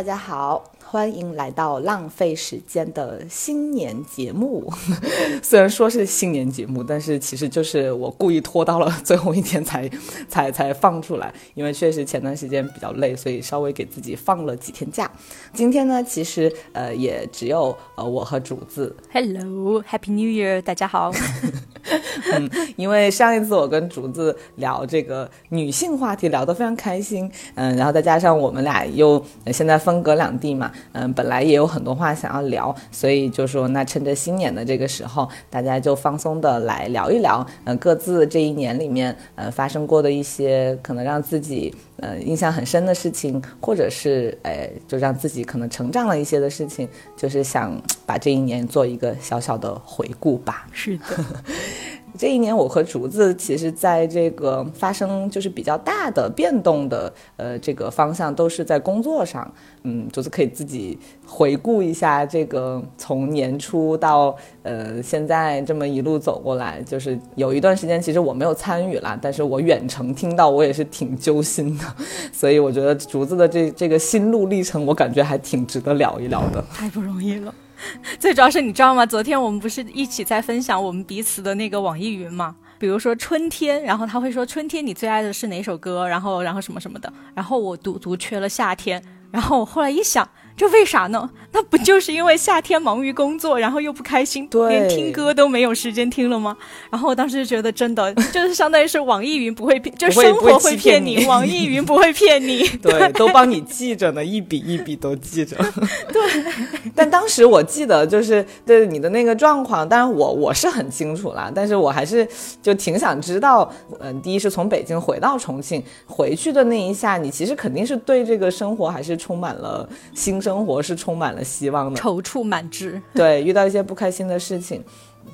Hello，大家好，欢迎来到浪费时间的新年节目。虽然说是新年节目，但是其实就是我故意拖到了最后一天才 才才放出来，因为确实前段时间比较累，所以稍微给自己放了几天假。今天呢，其实呃也只有呃我和主子。Hello，Happy New Year，大家好。嗯，因为上一次我跟竹子聊这个女性话题聊得非常开心，嗯，然后再加上我们俩又、现在分隔两地嘛，嗯，本来也有很多话想要聊，所以就说那趁着新年的这个时候，大家就放松的来聊一聊，嗯、各自这一年里面呃发生过的一些可能让自己呃印象很深的事情，或者是哎就让自己可能成长了一些的事情，就是想把这一年做一个小小的回顾吧。是的，这一年，我和竹子其实在这个发生就是比较大的变动的呃这个方向，都是在工作上。嗯，竹子可以自己回顾一下这个从年初到呃现在这么一路走过来，就是有一段时间其实我没有参与啦，但是我远程听到我也是挺揪心的，所以我觉得竹子的这这个心路历程，我感觉还挺值得聊一聊的。太不容易了。最主要是你知道吗？昨天我们不是一起在分享我们彼此的那个网易云吗？比如说春天，然后他会说春天你最爱的是哪首歌，然后然后什么什么的，然后我独独缺了夏天，然后我后来一想，这为啥呢？那不就是因为夏天忙于工作，然后又不开心，连听歌都没有时间听了吗？然后我当时就觉得真的就是相当于是网易云不会骗，就生活会骗你网易云不会骗你。对，都帮你记着呢，一笔一笔都记着。对，但当时我记得就是对你的那个状况，当然我我是很清楚啦，但是我还是就挺想知道，嗯、第一是从北京回到重庆，回去的那一下，你其实肯定是对这个生活还是充满了新生活，是充满了希望的。踌躇满志，对，遇到一些不开心的事情。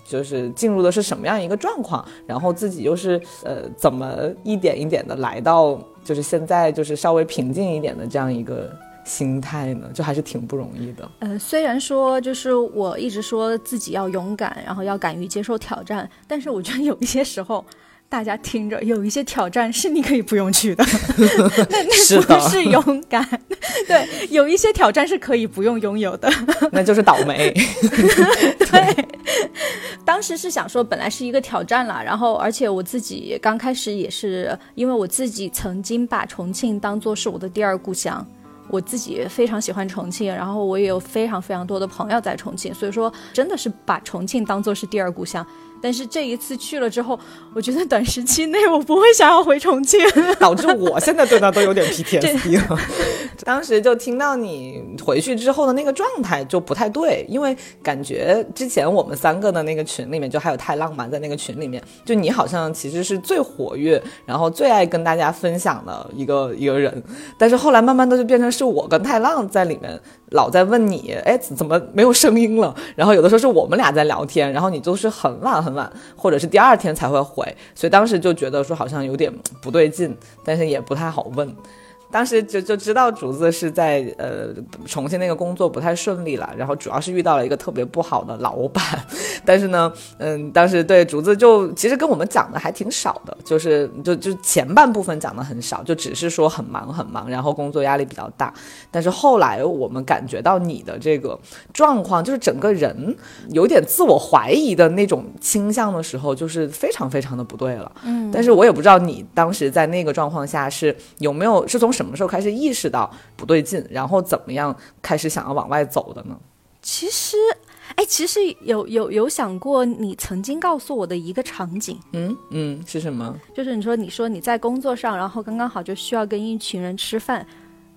就是进入的是什么样一个状况，然后自己又是呃怎么一点一点的来到就是现在就是稍微平静一点的这样一个心态呢，就还是挺不容易的。呃，虽然说就是我一直说自己要勇敢，然后要敢于接受挑战，但是我觉得有一些时候，大家听着有一些挑战是你可以不用去的，那那不是勇敢。对，有一些挑战是可以不用拥有的。那就是倒霉。对，当时是想说，本来是一个挑战啦，然后而且我自己刚开始也是，因为我自己曾经把重庆当做是我的第二故乡。我自己非常喜欢重庆，然后我也有非常非常多的朋友在重庆，所以说真的是把重庆当做是第二故乡。但是这一次去了之后，我觉得短时期内我不会想要回重庆。导致我现在对他都有点 PTSD 了。当时就听到你回去之后的那个状态就不太对，因为感觉之前我们三个的那个群里面，就还有太浪漫在那个群里面，就你好像其实是最活跃，然后最爱跟大家分享的一个一个人，但是后来慢慢的就变成是我跟太浪在里面老在问你，哎，怎么没有声音了？然后有的时候是我们俩在聊天，然后你就是很晚很晚，或者是第二天才会回，所以当时就觉得说好像有点不对劲，但是也不太好问。当时就就知道竹子是在呃重庆那个工作不太顺利了，然后主要是遇到了一个特别不好的老板，但是呢，嗯，当时对竹子就其实跟我们讲的还挺少的，就是就就前半部分讲的很少，就只是说很忙很忙，然后工作压力比较大，但是后来我们感觉到你的这个状况，就是整个人有点自我怀疑的那种倾向的时候，就是非常非常的不对了。嗯，但是我也不知道你当时在那个状况下是有没有是从什么时候开始意识到不对劲，然后怎么样开始想要往外走的呢？其实，哎，其实有有有想过你曾经告诉我的一个场景，嗯嗯，是什么？就是你说你说你在工作上，然后刚刚好就需要跟一群人吃饭，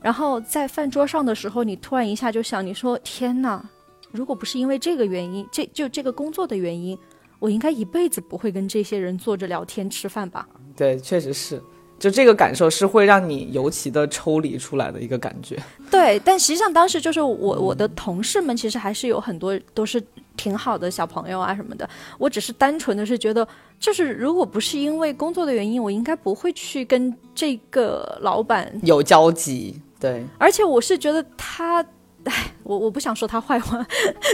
然后在饭桌上的时候，你突然一下就想，你说天哪，如果不是因为这个原因，这就这个工作的原因，我应该一辈子不会跟这些人坐着聊天吃饭吧？对，确实是。就这个感受是会让你尤其的抽离出来的一个感觉。对，但实际上当时就是我我的同事们其实还是有很多都是挺好的小朋友啊什么的，我只是单纯的是觉得，就是如果不是因为工作的原因，我应该不会去跟这个老板，有交集，对，而且我是觉得他 唉，我我不想说他坏话，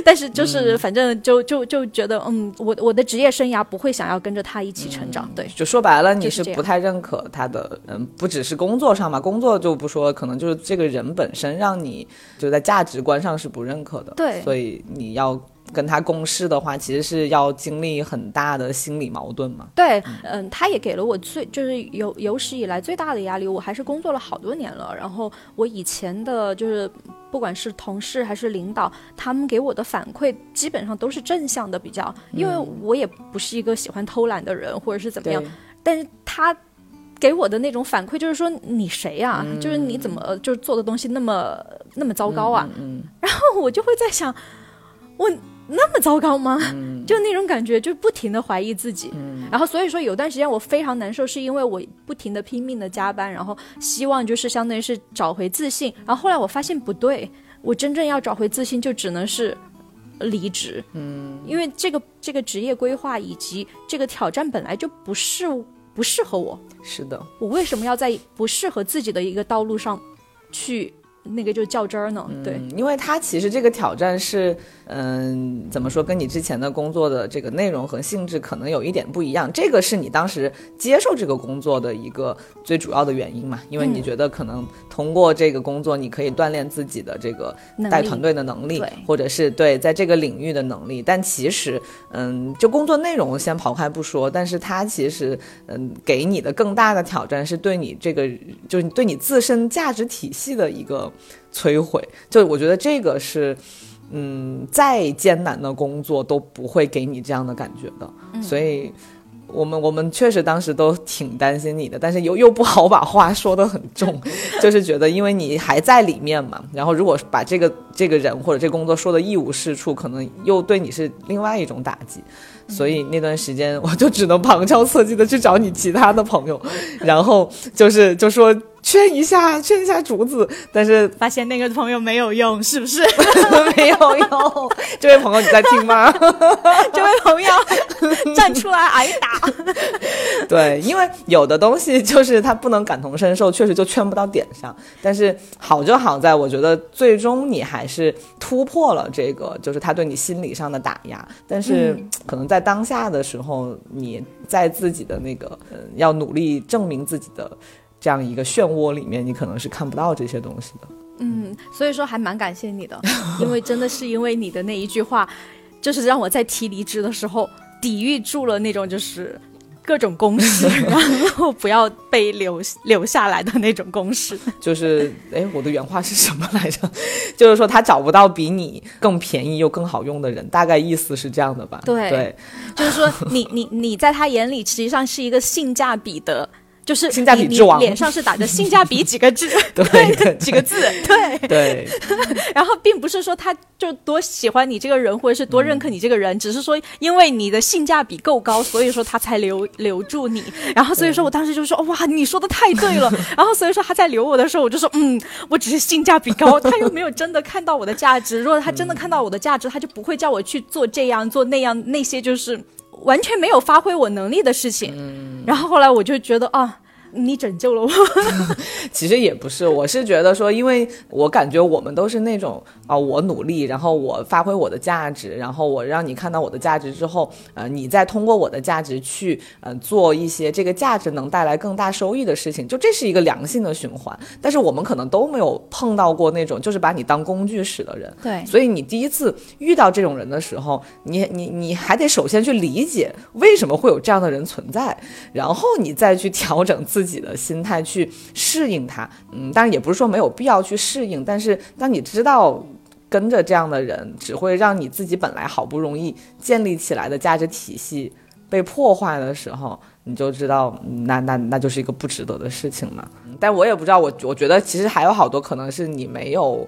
但是就是反正就就就觉得，嗯，我我的职业生涯不会想要跟着他一起成长。对，就说白了，你是不太认可他的，嗯，不只是工作上嘛，工作就不说，可能就是这个人本身让你就在价值观上是不认可的。对，所以你要。跟他共事的话，其实是要经历很大的心理矛盾嘛。对，嗯，他也给了我最就是有有史以来最大的压力。我还是工作了好多年了，然后我以前的就是不管是同事还是领导，他们给我的反馈基本上都是正向的比较，因为我也不是一个喜欢偷懒的人或者是怎么样。但是他给我的那种反馈就是说你谁呀？就是你怎么就是做的东西那么那么糟糕啊？嗯，然后我就会在想，我。那么糟糕吗？就那种感觉，就不停的怀疑自己。然后所以说有段时间我非常难受，是因为我不停的拼命的加班，然后希望就是相当于是找回自信。然后后来我发现不对，我真正要找回自信就只能是离职。嗯，因为这个这个职业规划以及这个挑战本来就不是不适合我。是的，我为什么要在不适合自己的一个道路上去？那个就较真儿呢，对，因为他其实这个挑战是，嗯，怎么说，跟你之前的工作的这个内容和性质可能有一点不一样，这个是你当时接受这个工作的一个最主要的原因嘛？因为你觉得可能通过这个工作，你可以锻炼自己的这个带团队的能力，或者是对在这个领域的能力。但其实，嗯，就工作内容先抛开不说，但是它其实，嗯，给你的更大的挑战是对你这个，就是对你自身价值体系的一个。摧毁，就我觉得这个是，嗯，再艰难的工作都不会给你这样的感觉的，所以。我们我们确实当时都挺担心你的，但是又又不好把话说得很重，就是觉得因为你还在里面嘛，然后如果把这个这个人或者这工作说的一无是处，可能又对你是另外一种打击，所以那段时间我就只能旁敲侧击的去找你其他的朋友，然后就是就说劝一下劝一下竹子，但是发现那个朋友没有用，是不是？没有用，这位朋友你在听吗？这位朋友站出来挨打。对，因为有的东西就是他不能感同身受，确实就劝不到点上。但是好就好在，我觉得最终你还是突破了这个，就是他对你心理上的打压。但是可能在当下的时候，你在自己的那个嗯要努力证明自己的这样一个漩涡里面，你可能是看不到这些东西的。嗯，所以说还蛮感谢你的，因为真的是因为你的那一句话，就是让我在提离职的时候。抵御住了那种就是各种公式，然后不要被留留下来的那种公式。就是，哎，我的原话是什么来着？就是说他找不到比你更便宜又更好用的人，大概意思是这样的吧？对，就是说你你你在他眼里实际上是一个性价比的。就是性价比之王，脸上是打着性价比几个字 对，几个字，对对。然后并不是说他就多喜欢你这个人，或者是多认可你这个人，只是说因为你的性价比够高，所以说他才留留住你。然后所以说我当时就说哇，你说的太对了。然后所以说他在留我的时候，我就说嗯，我只是性价比高，他又没有真的看到我的价值。如果他真的看到我的价值，他就不会叫我去做这样做那样那些就是。完全没有发挥我能力的事情，然后后来我就觉得啊。你拯救了我，其实也不是，我是觉得说，因为我感觉我们都是那种啊，我努力，然后我发挥我的价值，然后我让你看到我的价值之后，呃，你再通过我的价值去呃做一些这个价值能带来更大收益的事情，就这是一个良性的循环。但是我们可能都没有碰到过那种就是把你当工具使的人，对，所以你第一次遇到这种人的时候，你你你还得首先去理解为什么会有这样的人存在，然后你再去调整自。自己的心态去适应它，嗯，当然也不是说没有必要去适应，但是当你知道跟着这样的人只会让你自己本来好不容易建立起来的价值体系被破坏的时候，你就知道那那那就是一个不值得的事情嘛。但我也不知道，我我觉得其实还有好多可能是你没有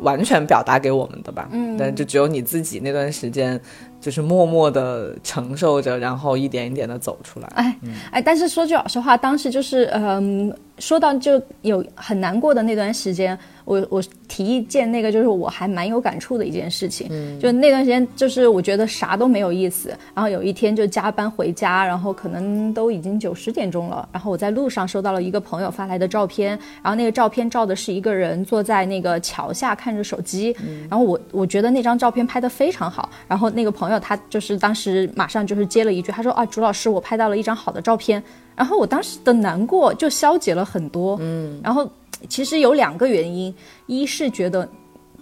完全表达给我们的吧，嗯，但就只有你自己那段时间。就是默默的承受着，然后一点一点的走出来。哎，哎，但是说句老实话，当时就是，嗯，说到就有很难过的那段时间，我我提一件那个就是我还蛮有感触的一件事情，就那段时间就是我觉得啥都没有意思，然后有一天就加班回家，然后可能都已经九十点钟了，然后我在路上收到了一个朋友发来的照片，然后那个照片照的是一个人坐在那个桥下看着手机，然后我我觉得那张照片拍的非常好，然后那个朋友他就是当时马上就是接了一句，他说啊，朱老师，我拍到了一张好的照片。然后我当时的难过就消解了很多，嗯，然后其实有两个原因，一是觉得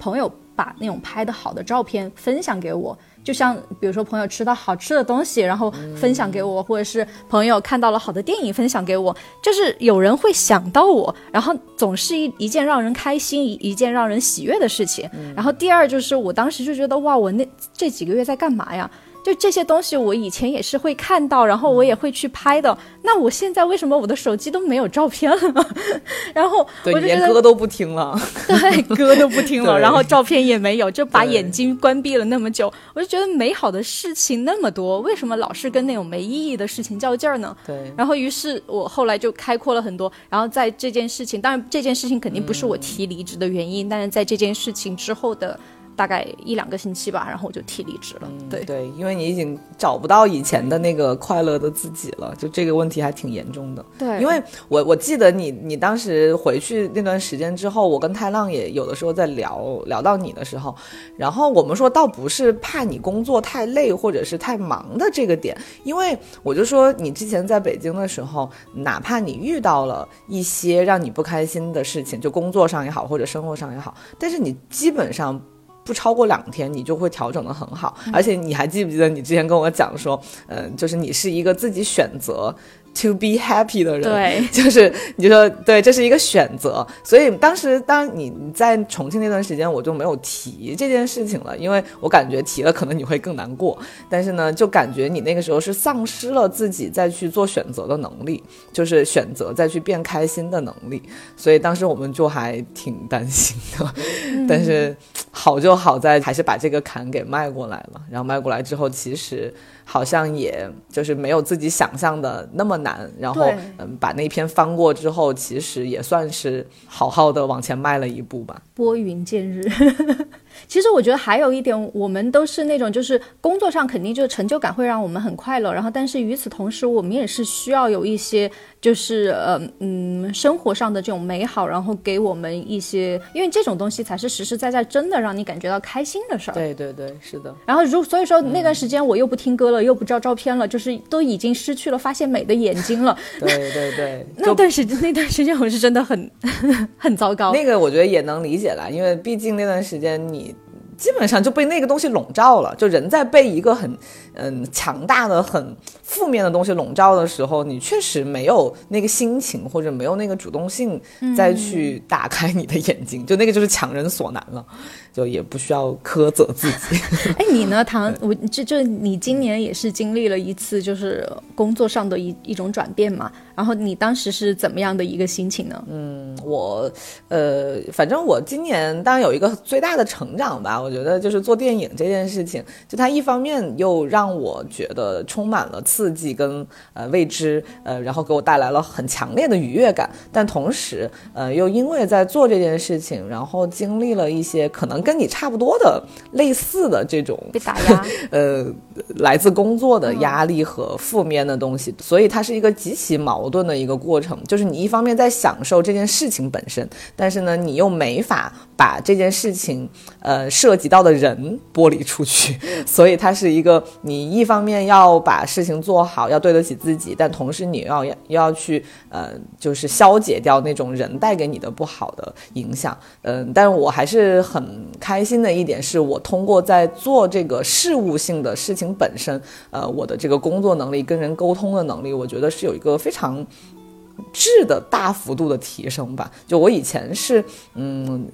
朋友把那种拍的好的照片分享给我，就像比如说朋友吃到好吃的东西，然后分享给我，或者是朋友看到了好的电影分享给我，就是有人会想到我，然后总是一一件让人开心一一件让人喜悦的事情。然后第二就是我当时就觉得哇，我那这几个月在干嘛呀？就这些东西，我以前也是会看到，然后我也会去拍的。那我现在为什么我的手机都没有照片了？然后我就连歌都不听了，对，歌都不听了，然后照片也没有，就把眼睛关闭了那么久。我就觉得美好的事情那么多，为什么老是跟那种没意义的事情较劲儿呢？对。然后于是我后来就开阔了很多。然后在这件事情，当然这件事情肯定不是我提离职的原因，但是在这件事情之后的。大概一两个星期吧，然后我就提离职了。对对，因为你已经找不到以前的那个快乐的自己了，就这个问题还挺严重的。对，因为我我记得你你当时回去那段时间之后，我跟太浪也有的时候在聊聊到你的时候，然后我们说倒不是怕你工作太累或者是太忙的这个点，因为我就说你之前在北京的时候，哪怕你遇到了一些让你不开心的事情，就工作上也好或者生活上也好，但是你基本上。不超过两天，你就会调整的很好。而且你还记不记得你之前跟我讲说，嗯，就是你是一个自己选择。To be happy 的人，对，就是你就说对，这是一个选择。所以当时当你在重庆那段时间，我就没有提这件事情了，因为我感觉提了可能你会更难过。但是呢，就感觉你那个时候是丧失了自己再去做选择的能力，就是选择再去变开心的能力。所以当时我们就还挺担心的。但是好就好在还是把这个坎给迈过来了。然后迈过来之后，其实。好像也就是没有自己想象的那么难，然后嗯，把那篇翻过之后，其实也算是好好的往前迈了一步吧。拨云见日。其实我觉得还有一点，我们都是那种，就是工作上肯定就是成就感会让我们很快乐，然后但是与此同时，我们也是需要有一些，就是呃嗯生活上的这种美好，然后给我们一些，因为这种东西才是实实在在真的让你感觉到开心的事儿。对对对，是的。然后如所以说那段时间我又不听歌了，又不照照片了，就是都已经失去了发现美的眼睛了。对对对，那段时间那段时间我是真的很 很糟糕。那个我觉得也能理解了，因为毕竟那段时间你。基本上就被那个东西笼罩了，就人在被一个很嗯强大的、很负面的东西笼罩的时候，你确实没有那个心情或者没有那个主动性再去打开你的眼睛，就那个就是强人所难了。就也不需要苛责自己。哎，你呢，唐？我这这，你今年也是经历了一次，就是工作上的一一种转变嘛？然后你当时是怎么样的一个心情呢？嗯，我呃，反正我今年当然有一个最大的成长吧。我觉得就是做电影这件事情，就它一方面又让我觉得充满了刺激跟呃未知，呃，然后给我带来了很强烈的愉悦感。但同时，呃，又因为在做这件事情，然后经历了一些可能。跟你差不多的类似的这种被打压，呃，来自工作的压力和负面的东西，所以它是一个极其矛盾的一个过程。就是你一方面在享受这件事情本身，但是呢，你又没法把这件事情呃涉及到的人剥离出去，所以它是一个你一方面要把事情做好，要对得起自己，但同时你要要要去呃，就是消解掉那种人带给你的不好的影响。嗯，但是我还是很。开心的一点是我通过在做这个事务性的事情本身，呃，我的这个工作能力、跟人沟通的能力，我觉得是有一个非常。质的大幅度的提升吧，就我以前是，嗯，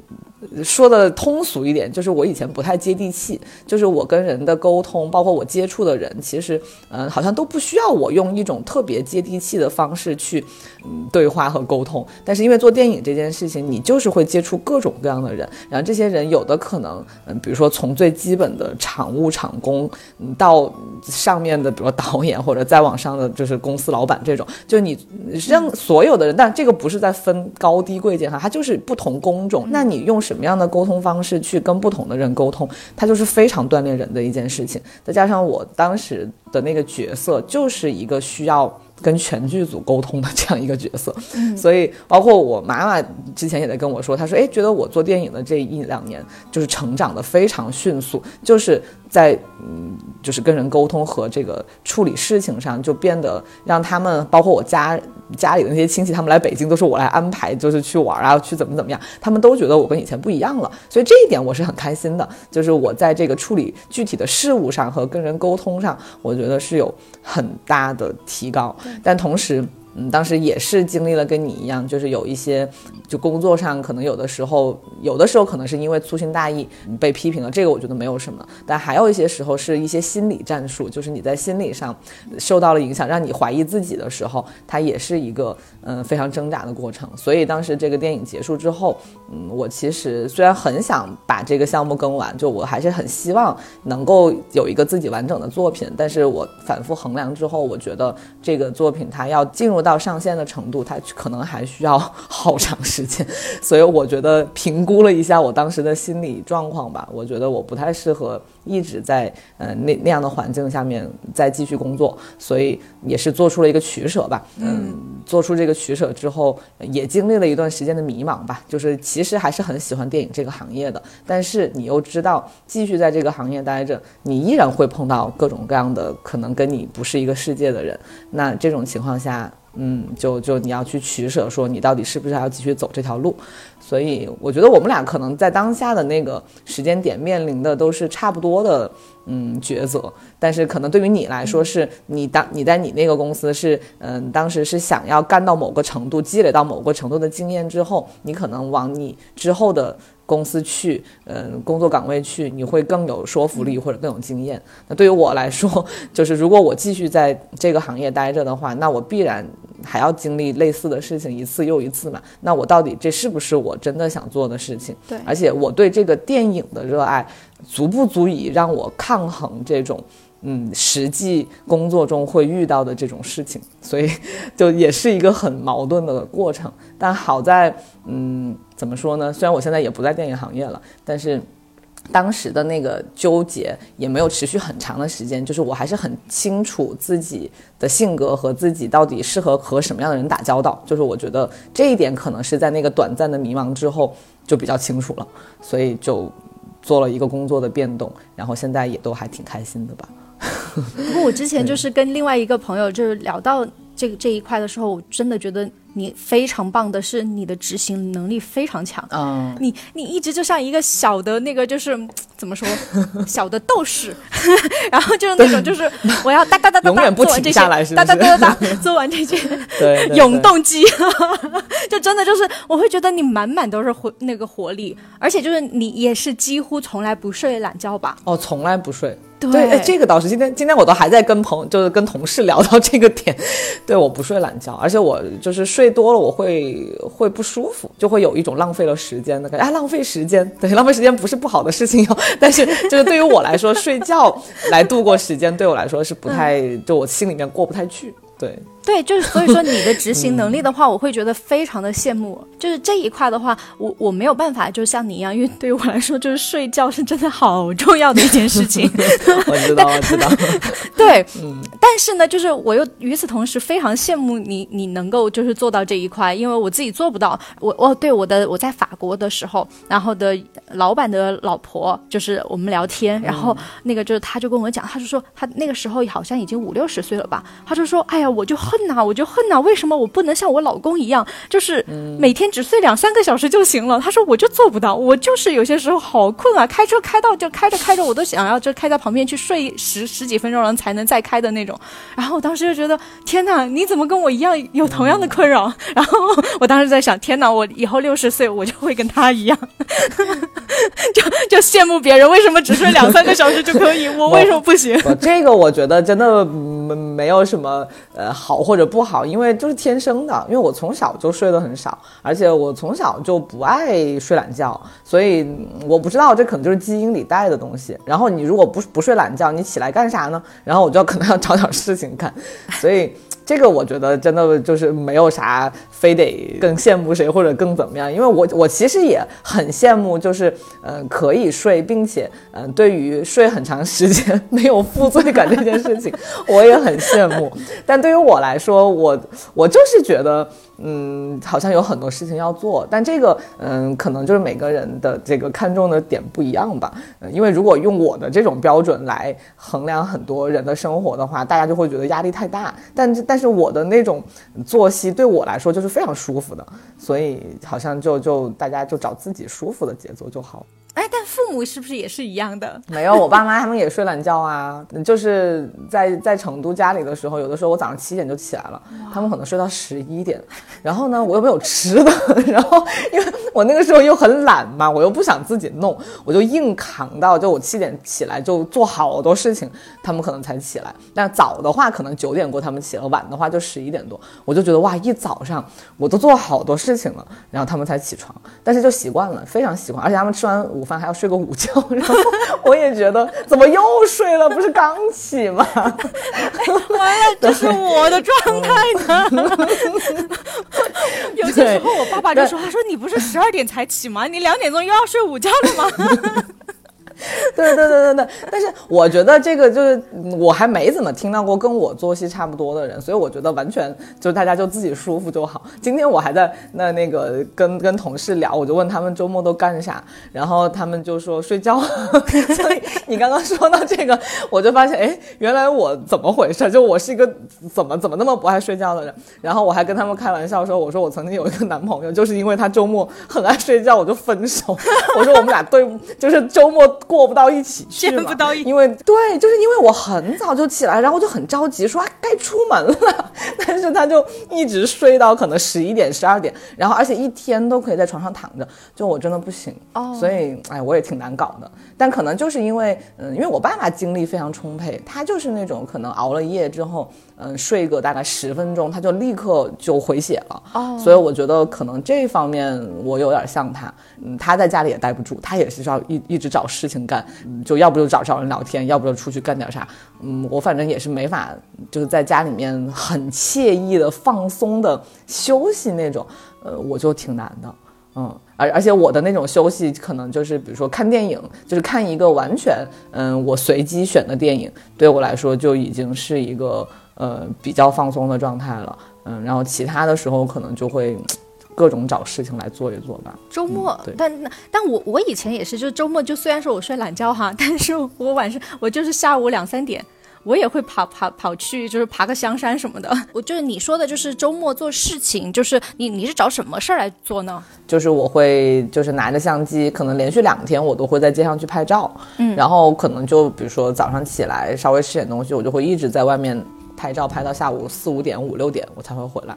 说的通俗一点，就是我以前不太接地气，就是我跟人的沟通，包括我接触的人，其实，嗯，好像都不需要我用一种特别接地气的方式去，嗯，对话和沟通。但是因为做电影这件事情，你就是会接触各种各样的人，然后这些人有的可能，嗯，比如说从最基本的场务场工，嗯，到上面的，比如说导演或者再往上的就是公司老板这种，就你让。所有的人，但这个不是在分高低贵贱哈，它就是不同工种。那你用什么样的沟通方式去跟不同的人沟通，它就是非常锻炼人的一件事情。再加上我当时的那个角色，就是一个需要。跟全剧组沟通的 这样一个角色，所以包括我妈妈之前也在跟我说，她说，哎，觉得我做电影的这一两年就是成长的非常迅速，就是在嗯，就是跟人沟通和这个处理事情上就变得让他们，包括我家家里的那些亲戚，他们来北京都是我来安排，就是去玩啊，去怎么怎么样，他们都觉得我跟以前不一样了，所以这一点我是很开心的，就是我在这个处理具体的事物上和跟人沟通上，我觉得是有很大的提高。但同时，嗯，当时也是经历了跟你一样，就是有一些，就工作上可能有的时候，有的时候可能是因为粗心大意被批评了，这个我觉得没有什么。但还有一些时候是一些心理战术，就是你在心理上受到了影响，让你怀疑自己的时候，它也是一个嗯非常挣扎的过程。所以当时这个电影结束之后，嗯，我其实虽然很想把这个项目更完，就我还是很希望能够有一个自己完整的作品。但是我反复衡量之后，我觉得这个作品它要进入。到上线的程度，它可能还需要 好长时间，所以我觉得评估了一下我当时的心理状况吧，我觉得我不太适合一直在呃那那样的环境下面再继续工作，所以也是做出了一个取舍吧。嗯，做出这个取舍之后，也经历了一段时间的迷茫吧，就是其实还是很喜欢电影这个行业的，但是你又知道继续在这个行业待着，你依然会碰到各种各样的可能跟你不是一个世界的人，那这种情况下。嗯，就就你要去取舍，说你到底是不是还要继续走这条路，所以我觉得我们俩可能在当下的那个时间点面临的都是差不多的，嗯，抉择。但是可能对于你来说，是你当你在你那个公司是，嗯，当时是想要干到某个程度，积累到某个程度的经验之后，你可能往你之后的。公司去，嗯，工作岗位去，你会更有说服力或者更有经验。那对于我来说，就是如果我继续在这个行业待着的话，那我必然还要经历类似的事情一次又一次嘛。那我到底这是不是我真的想做的事情？对，而且我对这个电影的热爱，足不足以让我抗衡这种。嗯，实际工作中会遇到的这种事情，所以 就也是一个很矛盾的过程。但好在，嗯，怎么说呢？虽然我现在也不在电影行业了，但是当时的那个纠结也没有持续很长的时间。就是我还是很清楚自己的性格和自己到底适合和什么样的人打交道。就是我觉得这一点可能是在那个短暂的迷茫之后就比较清楚了，所以就做了一个工作的变动，然后现在也都还挺开心的吧。不过我之前就是跟另外一个朋友就是聊到这个这一块的时候，我真的觉得你非常棒的是你的执行能力非常强。嗯，你你一直就像一个小的那个就是怎么说 小的斗士，然后就是那种就是我要哒哒哒哒哒做完这些，哒哒哒哒哒做完这些，永动机，就真的就是我会觉得你满满都是活那个活力，而且就是你也是几乎从来不睡懒觉吧？哦，从来不睡。对，这个倒是今天，今天我都还在跟朋，就是跟同事聊到这个点。对，我不睡懒觉，而且我就是睡多了，我会会不舒服，就会有一种浪费了时间的感觉。啊，浪费时间，对，浪费时间不是不好的事情哟。但是就是对于我来说，睡觉来度过时间，对我来说是不太，就我心里面过不太去。对。对，就是所以说你的执行能力的话，我会觉得非常的羡慕。就是这一块的话，我我没有办法，就像你一样，因为对于我来说，就是睡觉是真的好重要的一件事情。我知道，我知道。对，嗯。但是呢，就是我又与此同时非常羡慕你，你能够就是做到这一块，因为我自己做不到。我我对我的我在法国的时候，然后的老板的老婆就是我们聊天，然后那个就是他就跟我讲，他就说他那个时候好像已经五六十岁了吧，他就说，哎呀，我就很。恨呐，我就恨呐！为什么我不能像我老公一样，就是每天只睡两三个小时就行了？他说我就做不到，我就是有些时候好困啊，开车开到就开着开着，我都想要就开在旁边去睡十十几分钟，然后才能再开的那种。然后我当时就觉得天呐，你怎么跟我一样有同样的困扰？然后我当时在想，天呐，我以后六十岁我就会跟他一样，就就羡慕别人为什么只睡两三个小时就可以，我为什么不行？这个我觉得真的没没有什么呃好。或者不好，因为就是天生的，因为我从小就睡得很少，而且我从小就不爱睡懒觉，所以我不知道这可能就是基因里带的东西。然后你如果不不睡懒觉，你起来干啥呢？然后我就可能要找点事情干，所以这个我觉得真的就是没有啥非得更羡慕谁或者更怎么样，因为我我其实也很羡慕，就是嗯可以睡，并且嗯对于睡很长时间没有负罪感这件事情，我也很羡慕。但对于我来说，我我就是觉得。嗯，好像有很多事情要做，但这个，嗯，可能就是每个人的这个看重的点不一样吧。嗯，因为如果用我的这种标准来衡量很多人的生活的话，大家就会觉得压力太大。但但是我的那种作息对我来说就是非常舒服的，所以好像就就大家就找自己舒服的节奏就好。哎，但父母是不是也是一样的？没有，我爸妈他们也睡懒觉啊。就是在在成都家里的时候，有的时候我早上七点就起来了，他们可能睡到十一点。然后呢，我又没有吃的，然后因为我那个时候又很懒嘛，我又不想自己弄，我就硬扛到就我七点起来就做好多事情，他们可能才起来。但早的话可能九点过他们起了，晚的话就十一点多，我就觉得哇，一早上我都做好多事情了，然后他们才起床。但是就习惯了，非常习惯，而且他们吃完午。饭还要睡个午觉，然后我也觉得怎么又睡了？不是刚起吗？完了，这是我的状态呢。有些时候我爸爸就说：“他说你不是十二点才起吗？你两点钟又要睡午觉了吗？” 对对对对对，但是我觉得这个就是我还没怎么听到过跟我作息差不多的人，所以我觉得完全就大家就自己舒服就好。今天我还在那那个跟跟同事聊，我就问他们周末都干啥，然后他们就说睡觉。所以你刚刚说到这个，我就发现哎，原来我怎么回事？就我是一个怎么怎么那么不爱睡觉的人。然后我还跟他们开玩笑说，我说我曾经有一个男朋友，就是因为他周末很爱睡觉，我就分手。我说我们俩对，就是周末。过不到一起去嘛？因为对，就是因为我很早就起来，然后就很着急说啊该出门了，但是他就一直睡到可能十一点、十二点，然后而且一天都可以在床上躺着，就我真的不行哦。所以哎，我也挺难搞的。但可能就是因为嗯，因为我爸爸精力非常充沛，他就是那种可能熬了夜之后，嗯，睡个大概十分钟，他就立刻就回血了哦。所以我觉得可能这方面我有点像他，嗯，他在家里也待不住，他也是要一一直找事情。干，就要不就找找人聊天，要不就出去干点啥。嗯，我反正也是没法，就是在家里面很惬意的放松的休息那种。呃，我就挺难的。嗯，而而且我的那种休息，可能就是比如说看电影，就是看一个完全嗯我随机选的电影，对我来说就已经是一个呃比较放松的状态了。嗯，然后其他的时候可能就会。各种找事情来做一做吧。周末，但但我我以前也是，就周末就虽然说我睡懒觉哈，但是我晚上我就是下午两三点，我也会跑跑跑去，就是爬个香山什么的。我就是你说的，就是周末做事情，就是你你是找什么事儿来做呢？就是我会就是拿着相机，可能连续两天我都会在街上去拍照，嗯，然后可能就比如说早上起来稍微吃点东西，我就会一直在外面拍照，拍到下午四五点五六点我才会回来。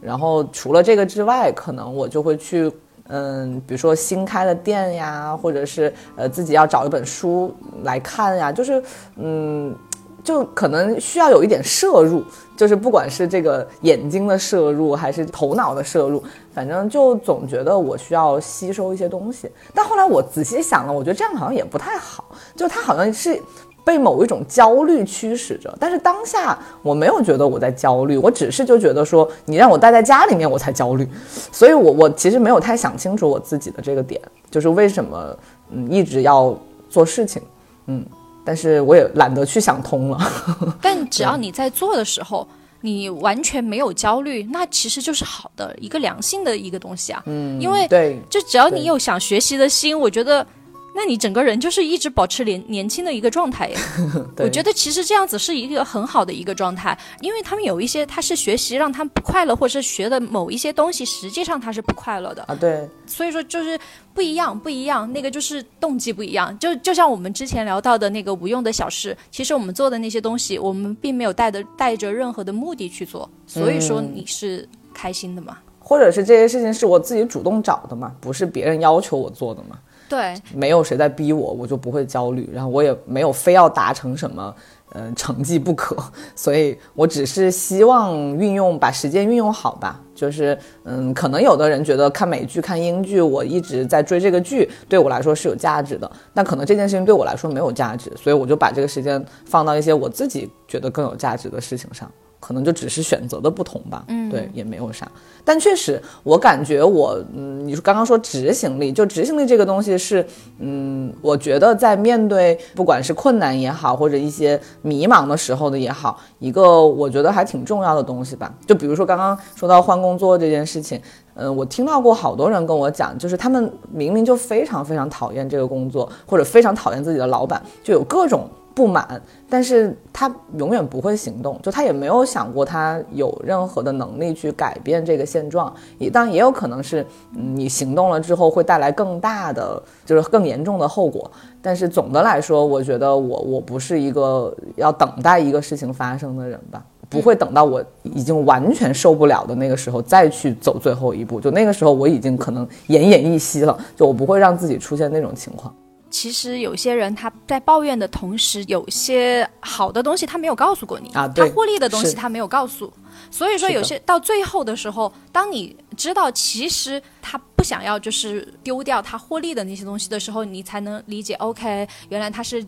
然后除了这个之外，可能我就会去，嗯，比如说新开的店呀，或者是呃自己要找一本书来看呀，就是，嗯，就可能需要有一点摄入，就是不管是这个眼睛的摄入，还是头脑的摄入，反正就总觉得我需要吸收一些东西。但后来我仔细想了，我觉得这样好像也不太好，就它好像是。被某一种焦虑驱使着，但是当下我没有觉得我在焦虑，我只是就觉得说你让我待在家里面我才焦虑，所以我我其实没有太想清楚我自己的这个点，就是为什么嗯一直要做事情，嗯，但是我也懒得去想通了。但只要你在做的时候，你完全没有焦虑，那其实就是好的一个良性的一个东西啊，嗯，因为对，就只要你有想学习的心，我觉得。那你整个人就是一直保持年年轻的一个状态呀。我觉得其实这样子是一个很好的一个状态，因为他们有一些他是学习让他们不快乐，或者是学的某一些东西，实际上他是不快乐的啊。对，所以说就是不一样，不一样，那个就是动机不一样。就就像我们之前聊到的那个无用的小事，其实我们做的那些东西，我们并没有带的带着任何的目的去做，所以说你是开心的嘛？或者是这些事情是我自己主动找的嘛？不是别人要求我做的嘛？对，没有谁在逼我，我就不会焦虑。然后我也没有非要达成什么，嗯，成绩不可。所以我只是希望运用把时间运用好吧。就是，嗯，可能有的人觉得看美剧、看英剧，我一直在追这个剧，对我来说是有价值的。但可能这件事情对我来说没有价值，所以我就把这个时间放到一些我自己觉得更有价值的事情上。可能就只是选择的不同吧。嗯，对，也没有啥。但确实，我感觉我，嗯，你说刚刚说执行力，就执行力这个东西是，嗯，我觉得在面对不管是困难也好，或者一些迷茫的时候的也好，一个我觉得还挺重要的东西吧。就比如说刚刚说到换工作这件事情，嗯，我听到过好多人跟我讲，就是他们明明就非常非常讨厌这个工作，或者非常讨厌自己的老板，就有各种。不满，但是他永远不会行动，就他也没有想过他有任何的能力去改变这个现状。也当然也有可能是，你行动了之后会带来更大的，就是更严重的后果。但是总的来说，我觉得我我不是一个要等待一个事情发生的人吧，不会等到我已经完全受不了的那个时候再去走最后一步。就那个时候我已经可能奄奄一息了，就我不会让自己出现那种情况。其实有些人他在抱怨的同时，有些好的东西他没有告诉过你啊，他获利的东西他没有告诉，所以说有些到最后的时候，当你知道其实他不想要就是丢掉他获利的那些东西的时候，你才能理解，OK，原来他是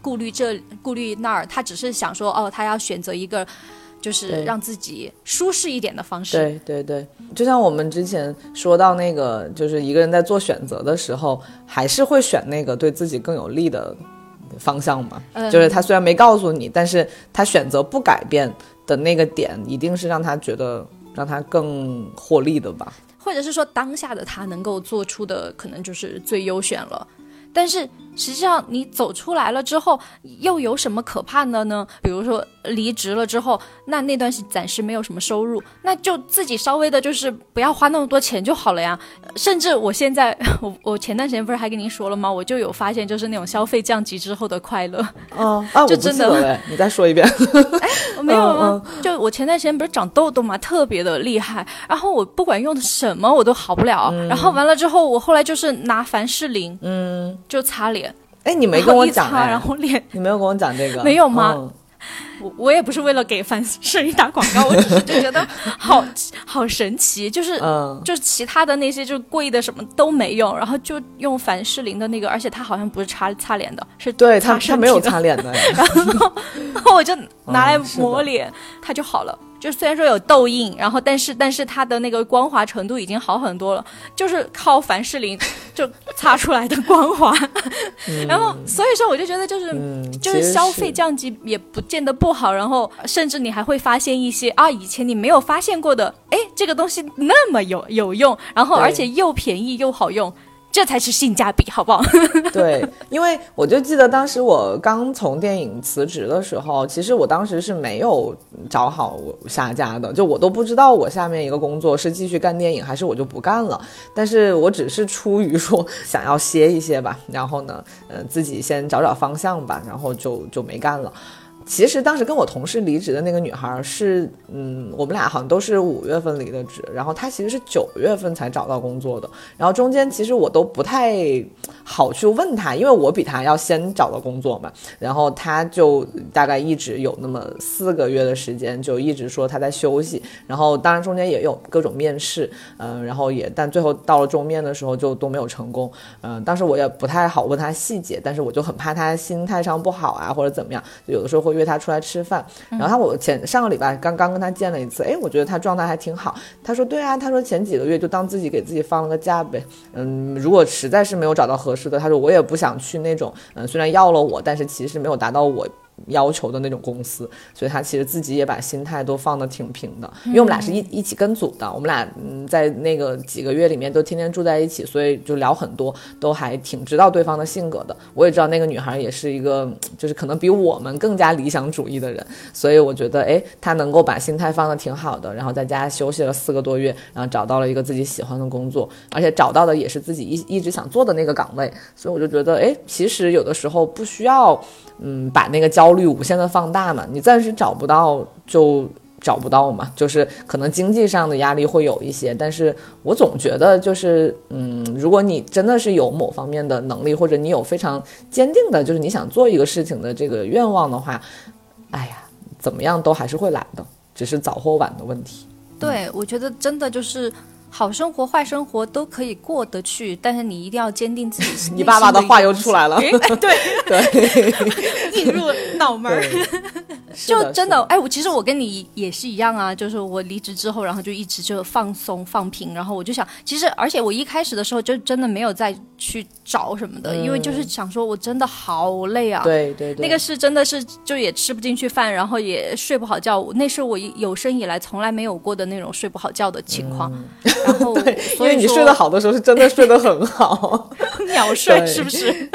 顾虑这顾虑那儿，他只是想说哦，他要选择一个。就是让自己舒适一点的方式。对对对，就像我们之前说到那个，就是一个人在做选择的时候，还是会选那个对自己更有利的方向嘛。就是他虽然没告诉你，但是他选择不改变的那个点，一定是让他觉得让他更获利的吧。或者是说，当下的他能够做出的，可能就是最优选了。但是实际上，你走出来了之后，又有什么可怕的呢？比如说离职了之后，那那段是暂时没有什么收入，那就自己稍微的，就是不要花那么多钱就好了呀。甚至我现在，我我前段时间不是还跟您说了吗？我就有发现，就是那种消费降级之后的快乐。哦，啊，就真的，你再说一遍。哎，我没有吗？就我前段时间不是长痘痘嘛，特别的厉害。然后我不管用的什么我都好不了。然后完了之后，我后来就是拿凡士林，嗯。就擦脸，哎，你没跟我讲然后脸，你没有跟我讲这个，没有吗？我我也不是为了给凡士林打广告，我只是就觉得好好神奇，就是，嗯就是其他的那些就贵的什么都没用，然后就用凡士林的那个，而且它好像不是擦擦脸的，是对它它没有擦脸的，然后然后 我就拿来抹脸，它就好了。就虽然说有痘印，然后但是但是它的那个光滑程度已经好很多了，就是靠凡士林就擦出来的光滑。然后所以说我就觉得就是就是消费降级也不见得不好，然后甚至你还会发现一些啊以前你没有发现过的，哎这个东西那么有有用，然后而且又便宜又好用。这才是性价比，好不好？对，因为我就记得当时我刚从电影辞职的时候，其实我当时是没有找好下家的，就我都不知道我下面一个工作是继续干电影还是我就不干了。但是我只是出于说想要歇一歇吧，然后呢，呃，自己先找找方向吧，然后就就没干了。其实当时跟我同事离职的那个女孩是，嗯，我们俩好像都是五月份离的职，然后她其实是九月份才找到工作的，然后中间其实我都不太好去问她，因为我比她要先找到工作嘛，然后她就大概一直有那么四个月的时间，就一直说她在休息，然后当然中间也有各种面试，嗯，然后也但最后到了终面的时候就都没有成功，嗯，当时我也不太好问她细节，但是我就很怕她心态上不好啊或者怎么样，有的时候会。约他出来吃饭，然后他我前上个礼拜刚刚跟他见了一次，哎，我觉得他状态还挺好。他说对啊，他说前几个月就当自己给自己放了个假呗，嗯，如果实在是没有找到合适的，他说我也不想去那种，嗯，虽然要了我，但是其实没有达到我。要求的那种公司，所以他其实自己也把心态都放得挺平的。因为我们俩是一一起跟组的，我们俩嗯在那个几个月里面都天天住在一起，所以就聊很多，都还挺知道对方的性格的。我也知道那个女孩也是一个，就是可能比我们更加理想主义的人，所以我觉得哎，她能够把心态放得挺好的，然后在家休息了四个多月，然后找到了一个自己喜欢的工作，而且找到的也是自己一一直想做的那个岗位，所以我就觉得哎，其实有的时候不需要。嗯，把那个焦虑无限的放大嘛，你暂时找不到就找不到嘛，就是可能经济上的压力会有一些，但是我总觉得就是，嗯，如果你真的是有某方面的能力，或者你有非常坚定的，就是你想做一个事情的这个愿望的话，哎呀，怎么样都还是会来的，只是早或晚的问题。对，我觉得真的就是。好生活、坏生活都可以过得去，但是你一定要坚定自己。你爸爸的话又出来了，对。对，进入脑门儿。就真的，哎，我其实我跟你也是一样啊，就是我离职之后，然后就一直就放松放平，然后我就想，其实而且我一开始的时候就真的没有再去找什么的，因为就是想说我真的好累啊，对对。对，那个是真的是就也吃不进去饭，然后也睡不好觉，那是我有生以来从来没有过的那种睡不好觉的情况。然后，因为你睡得好的时候是真的睡得很好，秒睡是不是？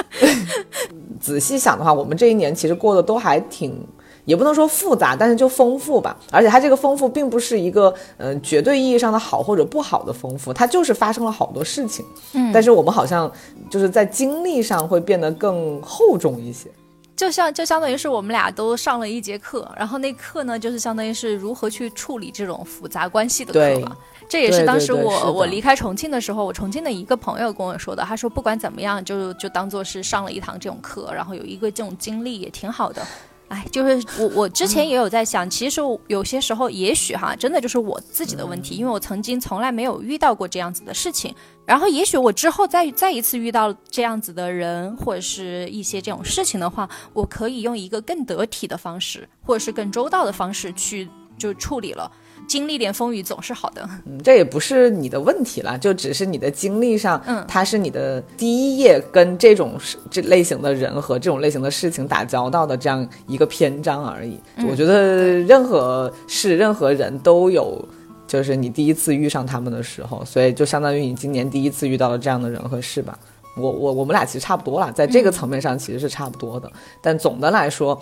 仔细想的话，我们这一年其实过得都还挺，也不能说复杂，但是就丰富吧。而且它这个丰富并不是一个嗯绝对意义上的好或者不好的丰富，它就是发生了好多事情。嗯，但是我们好像就是在经历上会变得更厚重一些。就像就相当于是我们俩都上了一节课，然后那课呢就是相当于是如何去处理这种复杂关系的课嘛。这也是当时我我离开重庆的时候，我重庆的一个朋友跟我说的。他说不管怎么样，就就当做是上了一堂这种课，然后有一个这种经历也挺好的。哎，就是我我之前也有在想，其实有些时候也许哈，真的就是我自己的问题，因为我曾经从来没有遇到过这样子的事情。然后也许我之后再再一次遇到这样子的人或者是一些这种事情的话，我可以用一个更得体的方式，或者是更周到的方式去就处理了。经历点风雨总是好的，嗯，这也不是你的问题了，就只是你的经历上，嗯，它是你的第一页跟这种这类型的人和这种类型的事情打交道的这样一个篇章而已。我觉得任何事、任何人都有，就是你第一次遇上他们的时候，所以就相当于你今年第一次遇到了这样的人和事吧。我我我们俩其实差不多了，在这个层面上其实是差不多的。但总的来说，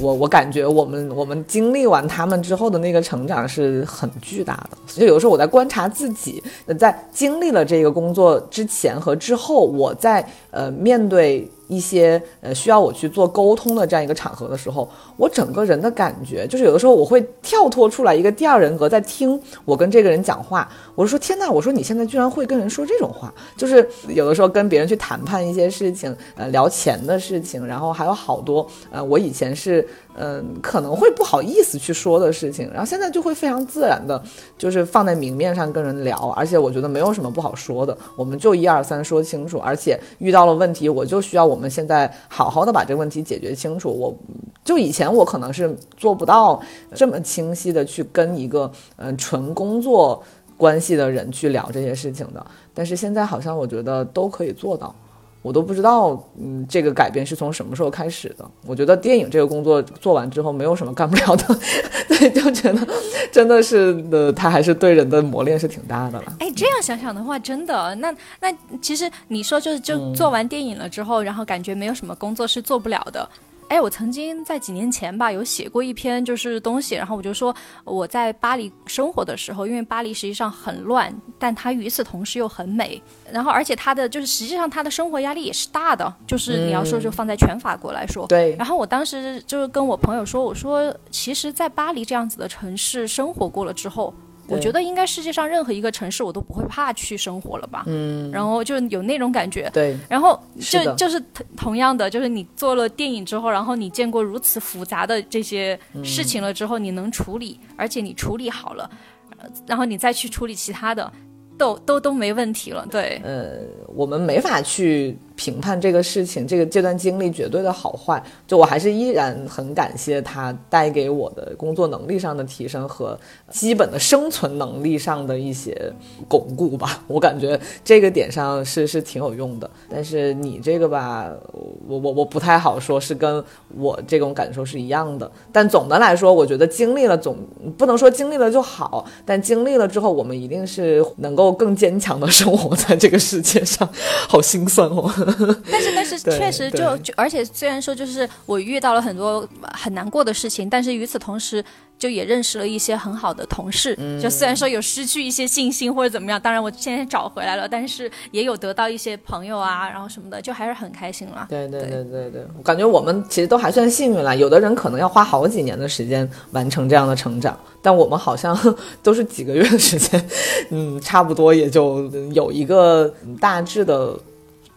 我我感觉我们我们经历完他们之后的那个成长是很巨大的。就有时候我在观察自己，在经历了这个工作之前和之后，我在呃面对。一些呃需要我去做沟通的这样一个场合的时候，我整个人的感觉就是有的时候我会跳脱出来一个第二人格在听我跟这个人讲话，我说天呐，我说你现在居然会跟人说这种话，就是有的时候跟别人去谈判一些事情，呃聊钱的事情，然后还有好多呃我以前是。嗯，可能会不好意思去说的事情，然后现在就会非常自然的，就是放在明面上跟人聊，而且我觉得没有什么不好说的，我们就一二三说清楚，而且遇到了问题，我就需要我们现在好好的把这个问题解决清楚。我就以前我可能是做不到这么清晰的去跟一个嗯纯工作关系的人去聊这些事情的，但是现在好像我觉得都可以做到。我都不知道，嗯，这个改变是从什么时候开始的？我觉得电影这个工作做完之后，没有什么干不了的，对，就觉得真的是呃，他还是对人的磨练是挺大的了。哎，这样想想的话，真的，那那其实你说就是就做完电影了之后，然后感觉没有什么工作是做不了的。哎，我曾经在几年前吧，有写过一篇就是东西，然后我就说我在巴黎生活的时候，因为巴黎实际上很乱，但它与此同时又很美，然后而且它的就是实际上它的生活压力也是大的，就是你要说就放在全法国来说，对。然后我当时就是跟我朋友说，我说其实，在巴黎这样子的城市生活过了之后。我觉得应该世界上任何一个城市我都不会怕去生活了吧，嗯，然后就有那种感觉，对，然后就就是同同样的，就是你做了电影之后，然后你见过如此复杂的这些事情了之后，你能处理，而且你处理好了，然后你再去处理其他的，都都都没问题了，对，呃，我们没法去。评判这个事情，这个这段经历绝对的好坏，就我还是依然很感谢他带给我的工作能力上的提升和基本的生存能力上的一些巩固吧。我感觉这个点上是是挺有用的。但是你这个吧，我我我不太好说，是跟我这种感受是一样的。但总的来说，我觉得经历了总不能说经历了就好，但经历了之后，我们一定是能够更坚强的生活在这个世界上。好心酸哦。但是，但是 确实就就，而且虽然说就是我遇到了很多很难过的事情，但是与此同时。就也认识了一些很好的同事，就虽然说有失去一些信心或者怎么样，当然我现在找回来了，但是也有得到一些朋友啊，然后什么的，就还是很开心了。对对对对对，我感觉我们其实都还算幸运了。有的人可能要花好几年的时间完成这样的成长，但我们好像 都是几个月的时间，嗯，差不多也就有一个大致的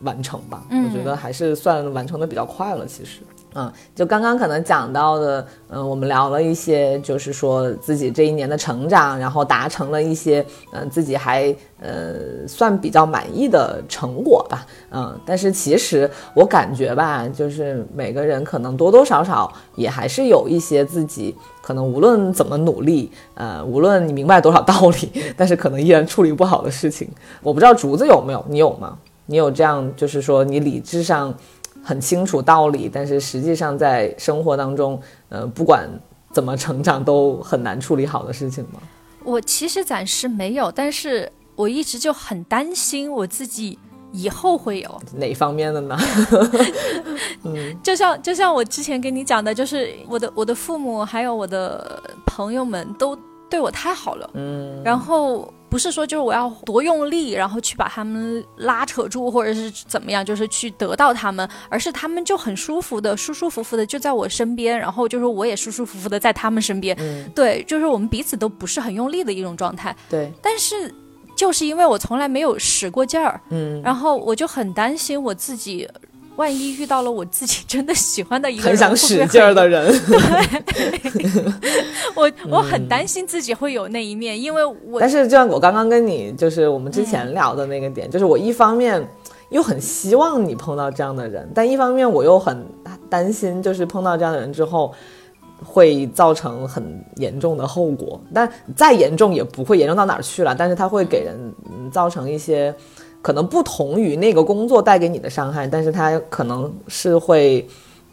完成吧。我觉得还是算完成的比较快了，其实。嗯，就刚刚可能讲到的，嗯，我们聊了一些，就是说自己这一年的成长，然后达成了一些，嗯，自己还呃算比较满意的成果吧，嗯，但是其实我感觉吧，就是每个人可能多多少少也还是有一些自己可能无论怎么努力，呃，无论你明白多少道理，但是可能依然处理不好的事情。我不知道竹子有没有，你有吗？你有这样，就是说你理智上。很清楚道理，但是实际上在生活当中，呃，不管怎么成长都很难处理好的事情吗？我其实暂时没有，但是我一直就很担心我自己以后会有哪方面的呢？嗯，就像就像我之前跟你讲的，就是我的我的父母还有我的朋友们都对我太好了，嗯，然后。不是说就是我要多用力，然后去把他们拉扯住，或者是怎么样，就是去得到他们，而是他们就很舒服的、舒舒服服的就在我身边，然后就是我也舒舒服服的在他们身边。嗯，对，就是我们彼此都不是很用力的一种状态。对，但是就是因为我从来没有使过劲儿，嗯，然后我就很担心我自己。万一遇到了我自己真的喜欢的一个很想使劲儿的人，对，我我很担心自己会有那一面，因为我但是就像我刚刚跟你就是我们之前聊的那个点，就是我一方面又很希望你碰到这样的人，但一方面我又很担心，就是碰到这样的人之后会造成很严重的后果，但再严重也不会严重到哪儿去了，但是它会给人造成一些。可能不同于那个工作带给你的伤害，但是它可能是会，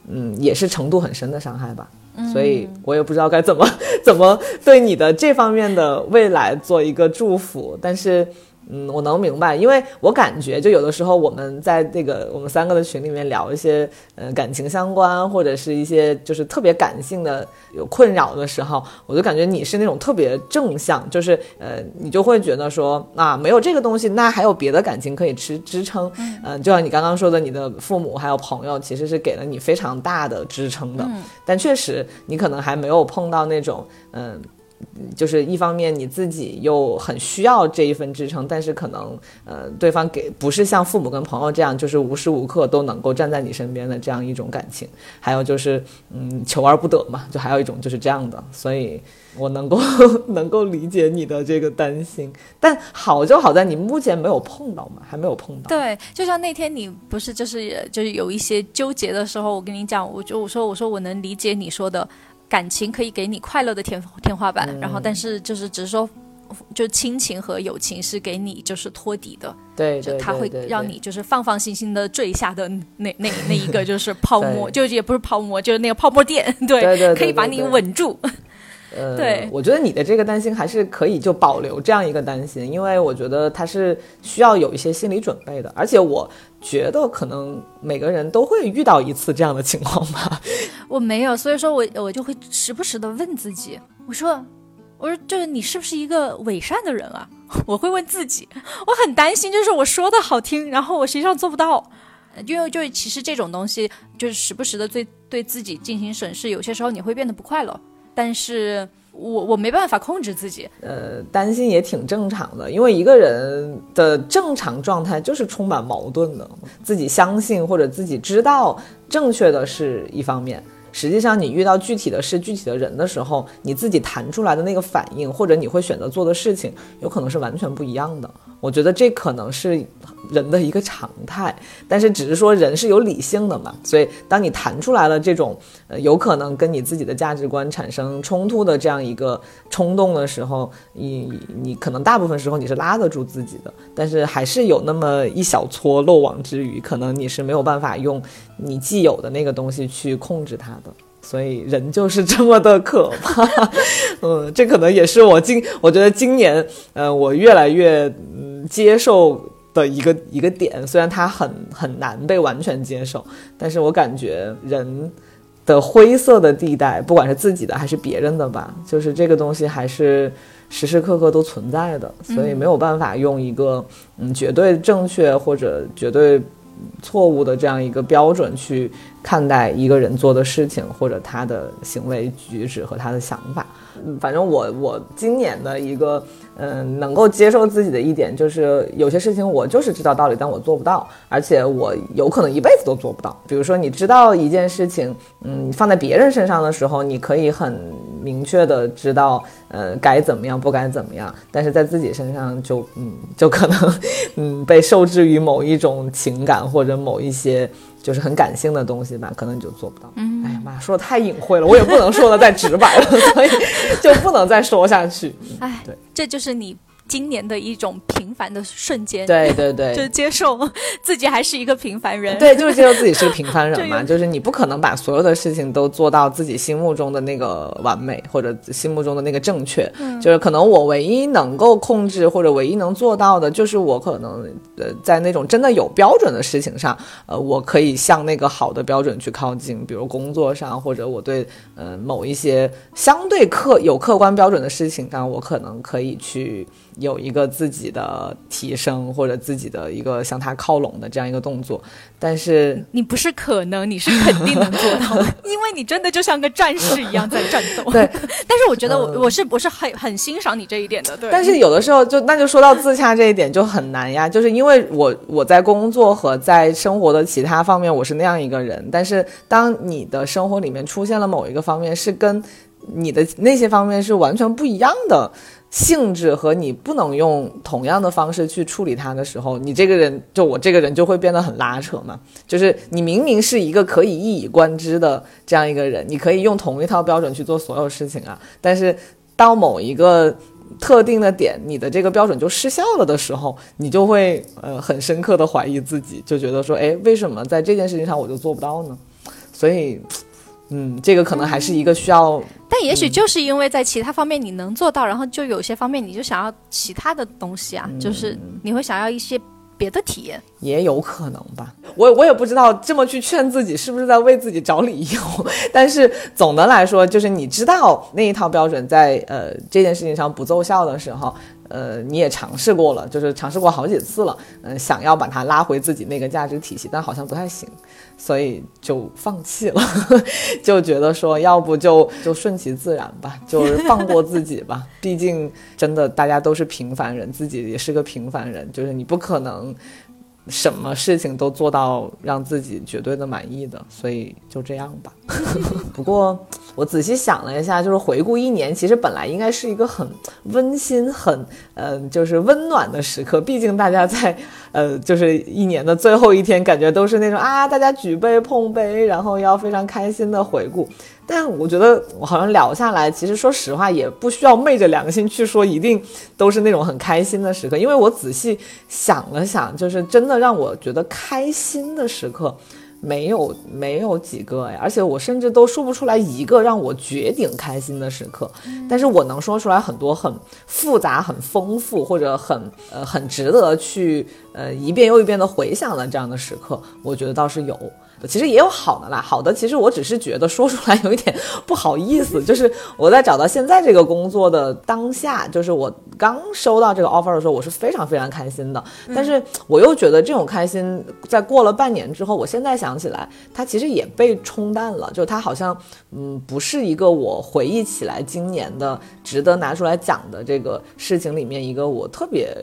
嗯，也是程度很深的伤害吧。所以我也不知道该怎么 怎么对你的这方面的未来做一个祝福，但是。嗯，我能明白，因为我感觉就有的时候我们在这个我们三个的群里面聊一些呃感情相关或者是一些就是特别感性的有困扰的时候，我就感觉你是那种特别正向，就是呃你就会觉得说啊没有这个东西，那还有别的感情可以支支撑，嗯，就像你刚刚说的，你的父母还有朋友其实是给了你非常大的支撑的，但确实你可能还没有碰到那种嗯。就是一方面你自己又很需要这一份支撑，但是可能呃对方给不是像父母跟朋友这样，就是无时无刻都能够站在你身边的这样一种感情。还有就是嗯求而不得嘛，就还有一种就是这样的，所以我能够能够理解你的这个担心。但好就好在你目前没有碰到嘛，还没有碰到。对，就像那天你不是就是就是有一些纠结的时候，我跟你讲，我就我说我说我能理解你说的。感情可以给你快乐的天天花板，然后但是就是只是说，就亲情和友情是给你就是托底的，对，就他会让你就是放放心心的坠下的那那那一个 就是泡沫，就也不是泡沫，就是那个泡沫垫，对，可以把你稳住。呃，对，我觉得你的这个担心还是可以就保留这样一个担心，因为我觉得他是需要有一些心理准备的，而且我觉得可能每个人都会遇到一次这样的情况吧。我没有，所以说我我就会时不时的问自己，我说我说就是你是不是一个伪善的人啊？我会问自己，我很担心，就是我说的好听，然后我实际上做不到，因为就其实这种东西就是时不时的对对自己进行审视，有些时候你会变得不快乐。但是我我没办法控制自己，呃，担心也挺正常的，因为一个人的正常状态就是充满矛盾的，自己相信或者自己知道正确的是一方面，实际上你遇到具体的事、具体的人的时候，你自己弹出来的那个反应或者你会选择做的事情，有可能是完全不一样的。我觉得这可能是。人的一个常态，但是只是说人是有理性的嘛，所以当你谈出来了这种有可能跟你自己的价值观产生冲突的这样一个冲动的时候，你你可能大部分时候你是拉得住自己的，但是还是有那么一小撮漏网之鱼，可能你是没有办法用你既有的那个东西去控制它的，所以人就是这么的可怕，嗯，这可能也是我今我觉得今年呃我越来越嗯接受。的一个一个点，虽然它很很难被完全接受，但是我感觉人的灰色的地带，不管是自己的还是别人的吧，就是这个东西还是时时刻刻都存在的，所以没有办法用一个嗯绝对正确或者绝对错误的这样一个标准去看待一个人做的事情或者他的行为举止和他的想法。嗯，反正我我今年的一个。嗯，能够接受自己的一点就是，有些事情我就是知道道理，但我做不到，而且我有可能一辈子都做不到。比如说，你知道一件事情，嗯，放在别人身上的时候，你可以很明确的知道，呃，该怎么样，不该怎么样，但是在自己身上就，嗯，就可能，嗯，被受制于某一种情感或者某一些。就是很感性的东西吧，可能你就做不到。嗯，哎呀妈，说的太隐晦了，我也不能说的再直白了，所以就不能再说下去。哎，对，这就是你。今年的一种平凡的瞬间，对对对，就接受自己还是一个平凡人，对，就是接受自己是个平凡人嘛，就是你不可能把所有的事情都做到自己心目中的那个完美或者心目中的那个正确，就是可能我唯一能够控制或者唯一能做到的，就是我可能呃在那种真的有标准的事情上，呃，我可以向那个好的标准去靠近，比如工作上或者我对呃某一些相对客有客观标准的事情上，我可能可以去。有一个自己的提升或者自己的一个向他靠拢的这样一个动作，但是你不是可能，你是肯定能做到，因为你真的就像个战士一样在战斗。对，但是我觉得我我是不是很很欣赏你这一点的。对，但是有的时候就那就说到自洽这一点就很难呀，就是因为我我在工作和在生活的其他方面我是那样一个人，但是当你的生活里面出现了某一个方面是跟你的那些方面是完全不一样的。性质和你不能用同样的方式去处理它的时候，你这个人就我这个人就会变得很拉扯嘛。就是你明明是一个可以一以贯之的这样一个人，你可以用同一套标准去做所有事情啊。但是到某一个特定的点，你的这个标准就失效了的时候，你就会呃很深刻的怀疑自己，就觉得说，哎，为什么在这件事情上我就做不到呢？所以。嗯，这个可能还是一个需要，但也许就是因为在其他方面你能做到，然后就有些方面你就想要其他的东西啊，就是你会想要一些别的体验，也有可能吧。我我也不知道这么去劝自己是不是在为自己找理由，但是总的来说，就是你知道那一套标准在呃这件事情上不奏效的时候。呃，你也尝试过了，就是尝试过好几次了，嗯，想要把它拉回自己那个价值体系，但好像不太行，所以就放弃了，就觉得说，要不就就顺其自然吧，就是放过自己吧，毕竟真的大家都是平凡人，自己也是个平凡人，就是你不可能。什么事情都做到让自己绝对的满意的，所以就这样吧。不过我仔细想了一下，就是回顾一年，其实本来应该是一个很温馨、很嗯，就是温暖的时刻。毕竟大家在呃，就是一年的最后一天，感觉都是那种啊，大家举杯碰杯，然后要非常开心的回顾。但我觉得我好像聊下来，其实说实话也不需要昧着良心去说一定都是那种很开心的时刻，因为我仔细想了想，就是真的让我觉得开心的时刻没有没有几个哎，而且我甚至都说不出来一个让我绝顶开心的时刻，但是我能说出来很多很复杂、很丰富或者很呃很值得去呃一遍又一遍的回想的这样的时刻，我觉得倒是有。其实也有好的啦，好的，其实我只是觉得说出来有一点不好意思。就是我在找到现在这个工作的当下，就是我刚收到这个 offer 的时候，我是非常非常开心的。但是我又觉得这种开心，在过了半年之后，我现在想起来，它其实也被冲淡了。就它好像，嗯，不是一个我回忆起来今年的值得拿出来讲的这个事情里面一个我特别。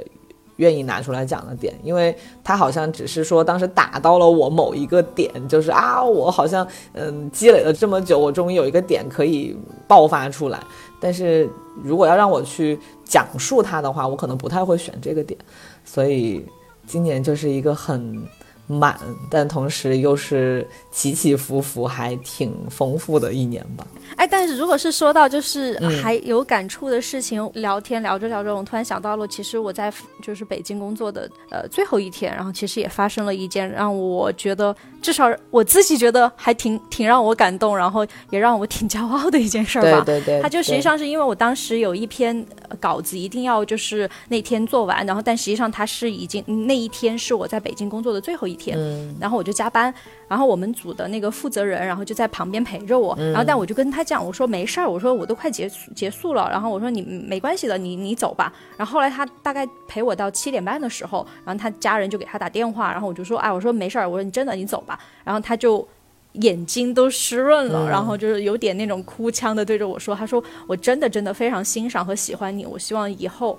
愿意拿出来讲的点，因为他好像只是说当时打到了我某一个点，就是啊，我好像嗯积累了这么久，我终于有一个点可以爆发出来。但是如果要让我去讲述它的话，我可能不太会选这个点。所以今年就是一个很满，但同时又是起起伏伏还挺丰富的一年吧。哎，但是如果是说到就是还有感触的事情，聊天聊着聊着，我突然想到了，其实我在就是北京工作的呃最后一天，然后其实也发生了一件让我觉得至少我自己觉得还挺 挺让我感动，然后也让我挺骄傲的一件事儿吧。对对对。它就实际上是因为我当时有一篇稿子一定要就是那天做完，然后但实际上它是已经那一天是我在北京工作的最后一天，然后我就加班，然后我们组的那个负责人，然后就在旁边陪着我，然后但我就跟他讲，我说没事儿，我说我都快结束结束了，然后我说你没关系的，你你走吧。然后后来他大概陪我到七点半的时候，然后他家人就给他打电话，然后我就说，哎，我说没事儿，我说你真的你走吧。然后他就眼睛都湿润了，然后就是有点那种哭腔的对着我说，他说我真的真的非常欣赏和喜欢你，我希望以后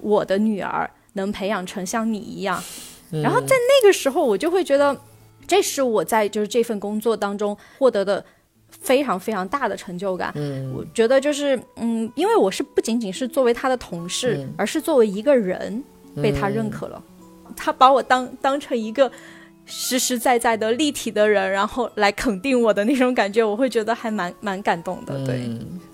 我的女儿。能培养成像你一样，然后在那个时候，我就会觉得，这是我在就是这份工作当中获得的非常非常大的成就感。嗯，我觉得就是嗯，因为我是不仅仅是作为他的同事，而是作为一个人被他认可了，他把我当当成一个实实在在的立体的人，然后来肯定我的那种感觉，我会觉得还蛮蛮感动的。对。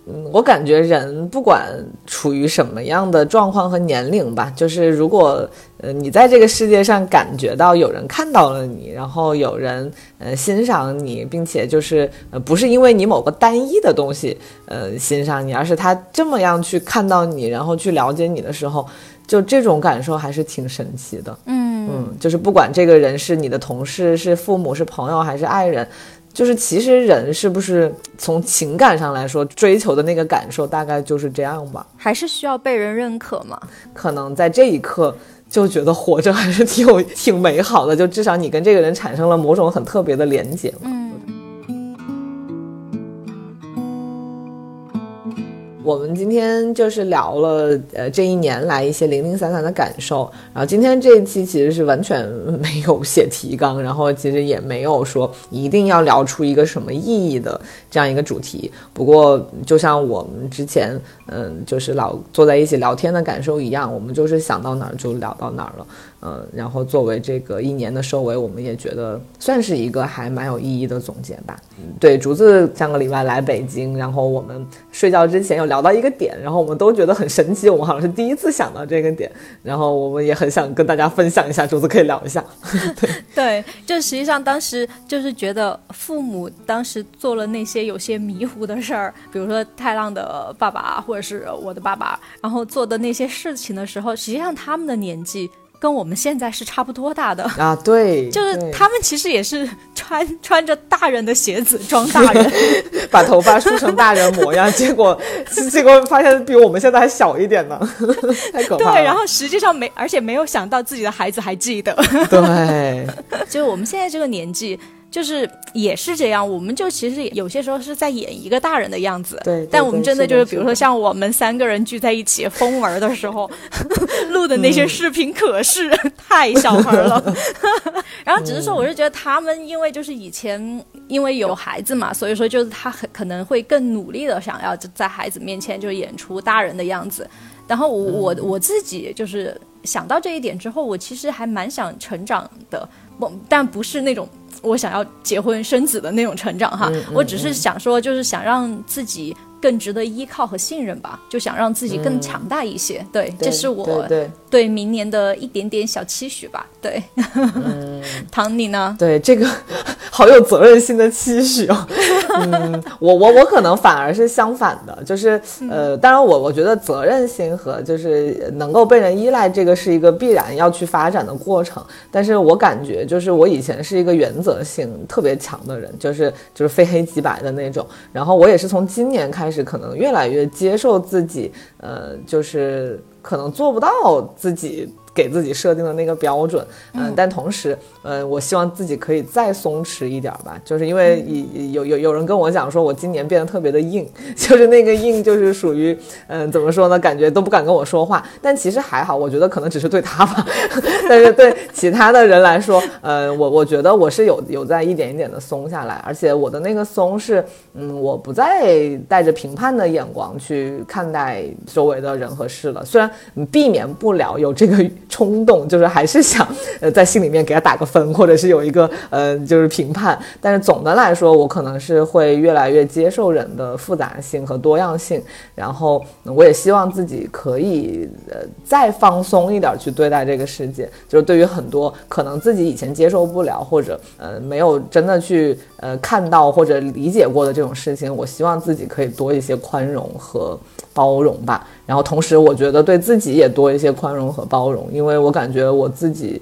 嗯，我感觉人不管处于什么样的状况和年龄吧，就是如果呃你在这个世界上感觉到有人看到了你，然后有人呃欣赏你，并且就是呃不是因为你某个单一的东西呃欣赏你，而是他这么样去看到你，然后去了解你的时候，就这种感受还是挺神奇的。嗯嗯，就是不管这个人是你的同事、是父母、是朋友还是爱人。就是其实人是不是从情感上来说追求的那个感受大概就是这样吧？还是需要被人认可吗？可能在这一刻就觉得活着还是挺有挺美好的，就至少你跟这个人产生了某种很特别的连接。嗯。我们今天就是聊了，呃，这一年来一些零零散散的感受。然后今天这一期其实是完全没有写提纲，然后其实也没有说一定要聊出一个什么意义的这样一个主题。不过就像我们之前，嗯，就是老坐在一起聊天的感受一样，我们就是想到哪儿就聊到哪儿了。嗯，然后作为这个一年的收尾，我们也觉得算是一个还蛮有意义的总结吧。对，竹子上个礼拜来北京，然后我们睡觉之前有聊到一个点，然后我们都觉得很神奇，我们好像是第一次想到这个点，然后我们也很想跟大家分享一下，竹子可以聊一下。对 对，就实际上当时就是觉得父母当时做了那些有些迷糊的事儿，比如说太浪的爸爸或者是我的爸爸，然后做的那些事情的时候，实际上他们的年纪。跟我们现在是差不多大的啊，对，就是他们其实也是穿 穿着大人的鞋子装大人，把头发梳成大人模样，结果结果发现比我们现在还小一点呢，太可怕。对，然后实际上没，而且没有想到自己的孩子还记得。对，就是我们现在这个年纪。就是也是这样，我们就其实有些时候是在演一个大人的样子，对。但我们真的就是，比如说像我们三个人聚在一起疯玩的时候，录的那些视频可是 太小孩了。然后只是说，我是觉得他们因为就是以前因为有孩子嘛，所以说就是他很可能会更努力的想要在孩子面前就演出大人的样子。然后我我自己就是想到这一点之后，我其实还蛮想成长的，不，但不是那种。我想要结婚生子的那种成长哈，我只是想说，就是想让自己。更值得依靠和信任吧，就想让自己更强大一些。对，这是我对明年的一点点小期许吧。对，唐你呢？对，这个 好有责任心的期许哦。嗯，我我我可能反而是相反的，就是呃，当然我我觉得责任心和就是能够被人依赖，这个是一个必然要去发展的过程。但是我感觉就是我以前是一个原则性特别强的人，就是就是非黑即白的那种。然后我也是从今年开始。是可能越来越接受自己，呃，就是可能做不到自己。给自己设定的那个标准，嗯，但同时，嗯，我希望自己可以再松弛一点吧，就是因为有有有人跟我讲说，我今年变得特别的硬，就是那个硬，就是属于，嗯，怎么说呢，感觉都不敢跟我说话。但其实还好，我觉得可能只是对他吧，但是对其他的人来说，呃，我我觉得我是有有在一点一点的松下来，而且我的那个松是，嗯，我不再带着评判的眼光去看待周围的人和事了，虽然避免不了有这个。冲动就是还是想，呃，在心里面给他打个分，或者是有一个，呃，就是评判。但是总的来说，我可能是会越来越接受人的复杂性和多样性。然后，我也希望自己可以，呃，再放松一点去对待这个世界。就是对于很多可能自己以前接受不了，或者，呃，没有真的去，呃，看到或者理解过的这种事情，我希望自己可以多一些宽容和包容吧。然后同时，我觉得对自己也多一些宽容和包容，因为我感觉我自己，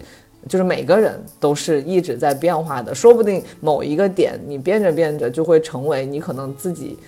就是每个人都是一直在变化的，说不定某一个点你变着变着就会成为你可能自己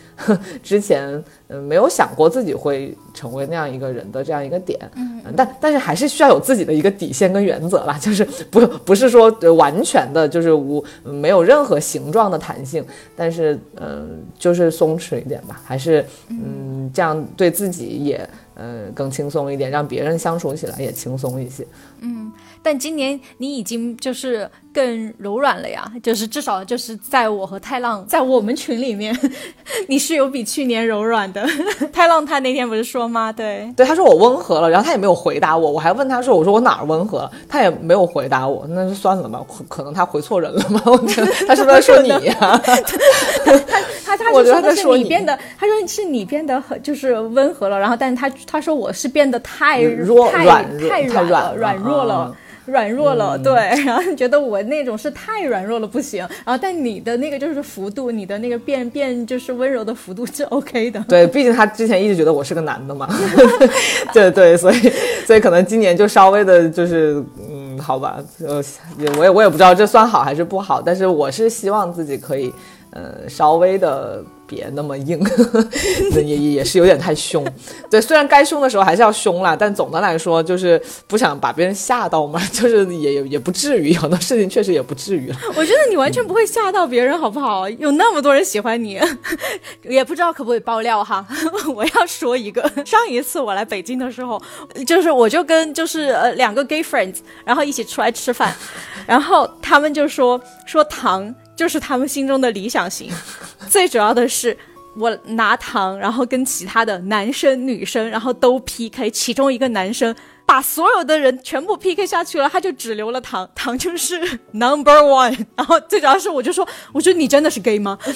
之前嗯没有想过自己会成为那样一个人的这样一个点。嗯，但但是还是需要有自己的一个底线跟原则啦，就是不不是说完全的就是无没有任何形状的弹性，但是嗯就是松弛一点吧，还是嗯这样对自己也嗯更轻松一点，让别人相处起来也轻松一些。嗯。但今年你已经就是更柔软了呀，就是至少就是在我和太浪在我们群里面，你是有比去年柔软的。太浪他那天不是说吗？对对，他说我温和了，然后他也没有回答我，我还问他说，我说我哪儿温和了，他也没有回答我，那就算了吧，可能他回错人了吧？我觉得他是不是在说你呀？他他他说的是你变得，他说是你变得很就是温和了，然后但是他他说我是变得太弱太太软了软弱了。软弱了，对，然后觉得我那种是太软弱了，不行。然后，但你的那个就是幅度，你的那个变变就是温柔的幅度是 OK 的。对，毕竟他之前一直觉得我是个男的嘛。对对，所以所以可能今年就稍微的就是，嗯，好吧，呃，我也我也不知道这算好还是不好，但是我是希望自己可以，呃，稍微的。别那么硬，也也是有点太凶。对，虽然该凶的时候还是要凶啦，但总的来说就是不想把别人吓到嘛，就是也也不至于，有的事情确实也不至于。我觉得你完全不会吓到别人，好不好？有那么多人喜欢你，也不知道可不可以爆料哈。我要说一个，上一次我来北京的时候，就是我就跟就是呃两个 gay friends，然后一起出来吃饭，然后他们就说说糖。就是他们心中的理想型，最主要的是我拿糖，然后跟其他的男生女生，然后都 PK，其中一个男生。把所有的人全部 PK 下去了，他就只留了唐，唐就是 number one。然后最主要是，我就说，我说你真的是 gay 吗？不，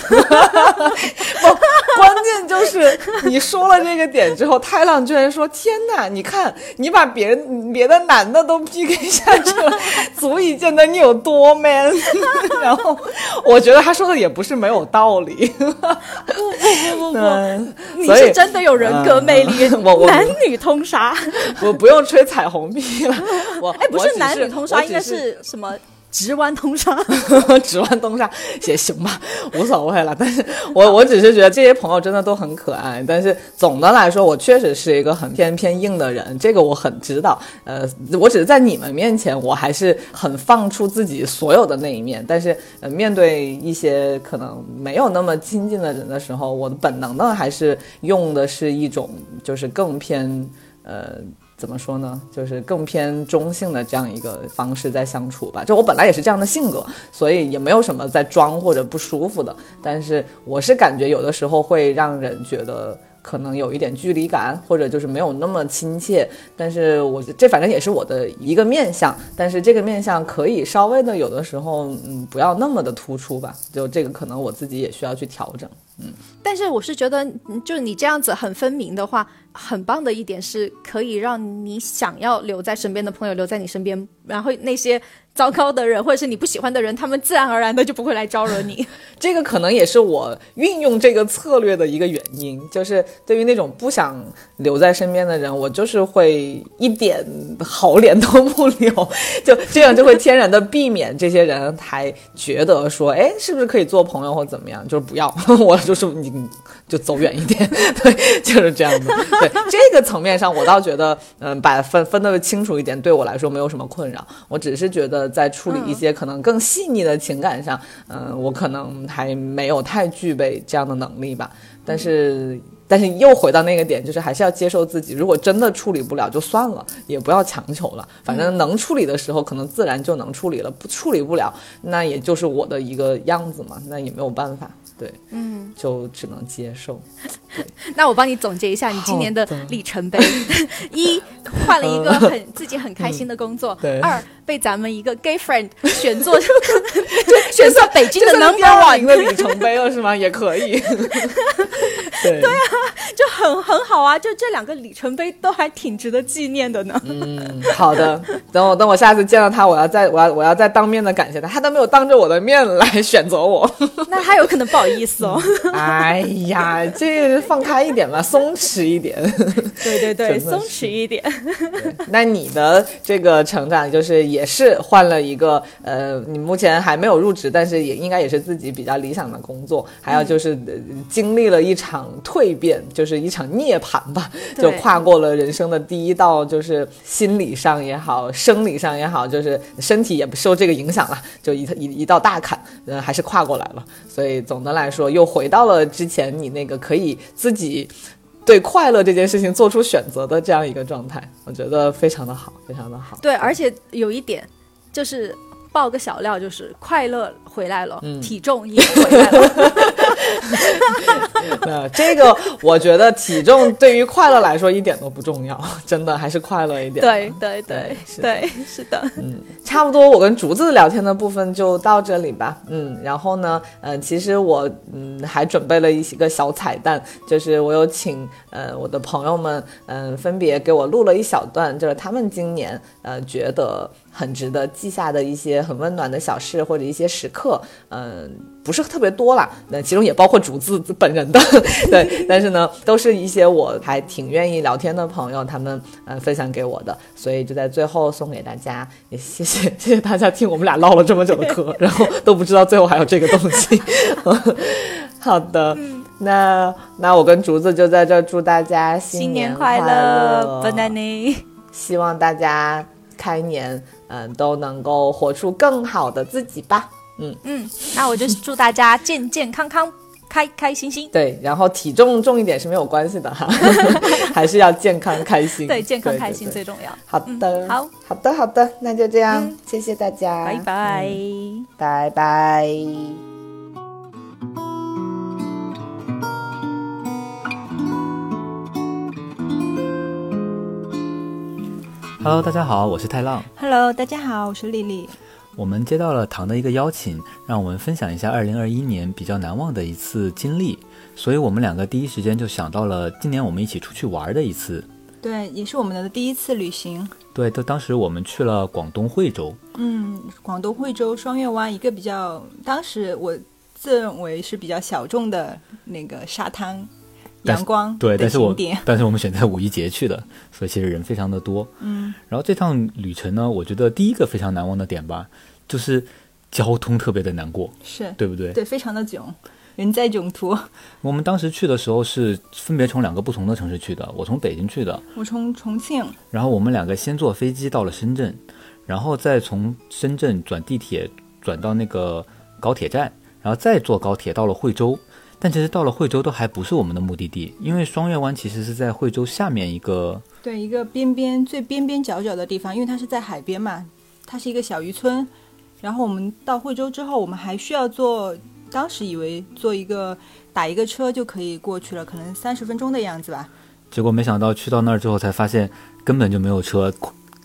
关键就是你说了这个点之后，太浪居然说：“天哪，你看你把别人别的男的都 PK 下去了，足以见得你有多 man。”然后我觉得他说的也不是没有道理。不不不不不，你是真的有人格魅力，男女通杀。我不用吹。彩虹屁了，我哎，不是男女通杀，应该是什么直弯通杀？直弯通杀也行吧，无所谓了。但是我我只是觉得这些朋友真的都很可爱。但是总的来说，我确实是一个很偏偏硬的人，这个我很知道。呃，我只是在你们面前，我还是很放出自己所有的那一面。但是呃，面对一些可能没有那么亲近的人的时候，我的本能呢还是用的是一种就是更偏呃。怎么说呢？就是更偏中性的这样一个方式在相处吧。就我本来也是这样的性格，所以也没有什么在装或者不舒服的。但是我是感觉有的时候会让人觉得可能有一点距离感，或者就是没有那么亲切。但是我这反正也是我的一个面相，但是这个面相可以稍微的有的时候嗯不要那么的突出吧。就这个可能我自己也需要去调整。但是我是觉得，就你这样子很分明的话。很棒的一点是，可以让你想要留在身边的朋友留在你身边，然后那些糟糕的人或者是你不喜欢的人，他们自然而然的就不会来招惹你。这个可能也是我运用这个策略的一个原因，就是对于那种不想留在身边的人，我就是会一点好脸都不留，就这样就会天然的避免这些人还觉得说，哎，是不是可以做朋友或怎么样？就是不要，我就是你就走远一点，对，就是这样的。对这个层面上，我倒觉得，嗯，把分分得清楚一点，对我来说没有什么困扰。我只是觉得，在处理一些可能更细腻的情感上，嗯，我可能还没有太具备这样的能力吧。但是，但是又回到那个点，就是还是要接受自己。如果真的处理不了，就算了，也不要强求了。反正能处理的时候，可能自然就能处理了；不处理不了，那也就是我的一个样子嘛，那也没有办法。对，嗯，就只能接受。那我帮你总结一下你今年的里程碑：一，换了一个很自己很开心的工作；二，被咱们一个 gay friend 选做 选择北京的 number one 的里程碑了，是吗？也可以。对对啊，就很很好啊，就这两个里程碑都还挺值得纪念的呢。嗯，好的，等我等我下次见到他，我要再我要我要再当面的感谢他，他都没有当着我的面来选择我，那他有可能不好意思哦。哎呀，这放开一点吧，松弛一点。对对对，松弛一点。那你的这个成长就是也是换了一个呃，你目前还没有入职，但是也应该也是自己比较理想的工作，还有就是、呃经历了一场蜕变，就是一场涅槃吧，就跨过了人生的第一道，就是心理上也好，生理上也好，就是身体也不受这个影响了，就一一一道大坎，嗯，还是跨过来了。所以总的来说，又回到了之前你那个可以自己。对快乐这件事情做出选择的这样一个状态，我觉得非常的好，非常的好。对，而且有一点就是爆个小料，就是快乐回来了，嗯体重也回来了。呃，这个我觉得体重对于快乐来说一点都不重要，真的还是快乐一点。对对对是的对，是的。嗯差不多，我跟竹子聊天的部分就到这里吧。嗯，然后呢，嗯、其实我嗯还准备了一个小彩蛋，就是我有请呃我的朋友们嗯、分别给我录了一小段，就是他们今年呃觉得很值得记下的一些很温暖的小事或者一些时刻，嗯、不是特别多啦，那其中也包括竹子本人的，对，但是呢，都是一些我还挺愿意聊天的朋友，他们呃分享给我的，所以就在最后送给大家，也谢谢 谢谢大家听我们俩唠了这么久的嗑，然后都不知道最后还有这个东西。好的，那那我跟竹子就在这祝大家新年快乐 b a n a n a 希望大家开年嗯、都能够活出更好的自己吧。嗯嗯，那我就祝大家健健康康、开开心心。对，然后体重重一点是没有关系的哈，还是要健康开心。对，健康开心最重要。好的，好，好的，好的，那就这样，嗯谢谢大家，拜拜。嗯拜拜。Hello，大家好，我是太浪。Hello，大家好，我是丽丽。我们接到了唐的一个邀请，让我们分享一下2021年比较难忘的一次经历，所以我们两个第一时间就想到了今年我们一起出去玩的一次。对，也是我们的第一次旅行。对，就当时我们去了广东惠州，嗯，广东惠州双月湾一个比较，当时我自认为是比较小众的那个沙滩阳光对，但是我。但是我们选在五一节去的，所以其实人非常的多。嗯，然后这趟旅程呢，我觉得第一个非常难忘的点吧，就是交通特别的难过，是对不对？对，非常的囧，人在囧途。我们当时去的时候是分别从两个不同的城市去的，我从北京去的，我从重庆，然后我们两个先坐飞机到了深圳，然后再从深圳转地铁转到那个高铁站，然后再坐高铁到了惠州。但其实到了惠州都还不是我们的目的地，因为双月湾其实是在惠州下面一个，对，一个边边最边边角角的地方，因为它是在海边嘛，它是一个小渔村。然后我们到惠州之后，我们还需要坐，当时以为坐一个打一个车就可以过去了，可能三十分钟的样子吧。结果没想到去到那儿之后才发现根本就没有车，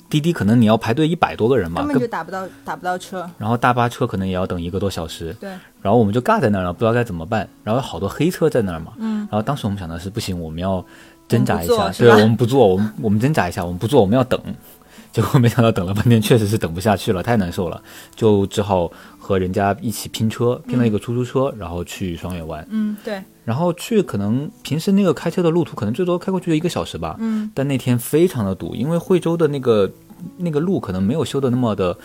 滴滴可能你要排队一百多个人嘛，根本就打不到打不到车。然后大巴车可能也要等一个多小时，对，然后我们就尬在那儿了，不知道该怎么办。然后好多黑车在那儿嘛，嗯，然后当时我们想的是不行，我们要挣扎一下，对我们不做，我们我们挣扎一下，我们不做，我们要等。结果没想到等了半天，确实是等不下去了，太难受了，就只好和人家一起拼车，拼了一个出租车，然后去双月湾。嗯，对，然后去可能平时那个开车的路途可能最多开过去就一个小时吧，嗯，但那天非常的堵，因为惠州的那个那个路可能没有修的那么的，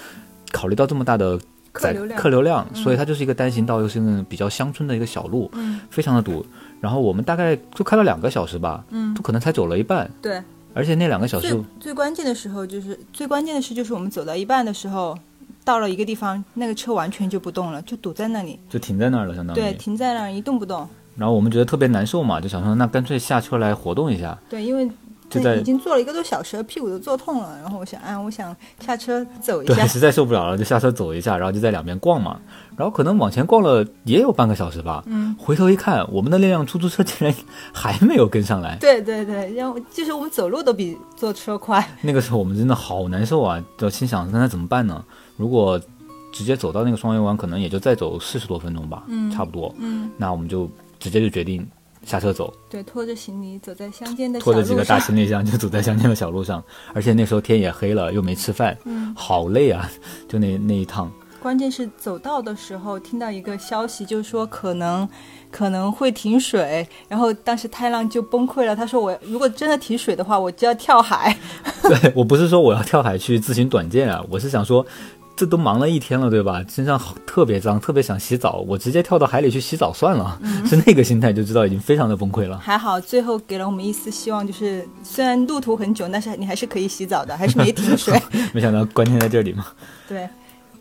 考虑到这么大的载客流量客流量，所以它就是一个单行道，又是那种比较乡村的一个小路，嗯，非常的堵。然后我们大概就开了两个小时吧，嗯就可能才走了一半，对。而且那两个小时最最关键的时候就是最关键的是就是我们走到一半的时候，到了一个地方，那个车完全就不动了，就堵在那里，就停在那儿了，相当于。对，停在那儿一动不动。然后我们觉得特别难受嘛，就想说那干脆下车来活动一下，对，因为就在已经坐了一个多小时了，屁股都坐痛了。然后我想，啊，我想下车走一下对，。实在受不了了，就下车走一下，然后就在两边逛嘛。然后可能往前逛了也有半个小时吧，嗯，回头一看，我们的那辆出租车竟然还没有跟上来。对对对，然后就是我们走路都比坐车快。那个时候我们真的好难受啊，就心想那怎么办呢？如果直接走到那个双月湾，可能也就再走四十多分钟吧，嗯差不多。嗯，那我们就直接就决定下车走，对，拖着行李走在乡间的小拖着几个大行李箱就走在乡间的小路上，而且那时候天也黑了，又没吃饭，嗯，好累啊！就那那一趟，关键是走到的时候听到一个消息，就是说可能可能会停水，然后当时太浪就崩溃了，他说我如果真的停水的话，我就要跳海。对我不是说我要跳海去自行短见啊，我是想说。这都忙了一天了，对吧？身上好特别脏，特别想洗澡，我直接跳到海里去洗澡算了。是那个心态就知道已经非常的崩溃了。还好最后给了我们一丝希望，就是虽然路途很久，但是你还是可以洗澡的，还是没停水。没想到关键在这里嘛。对，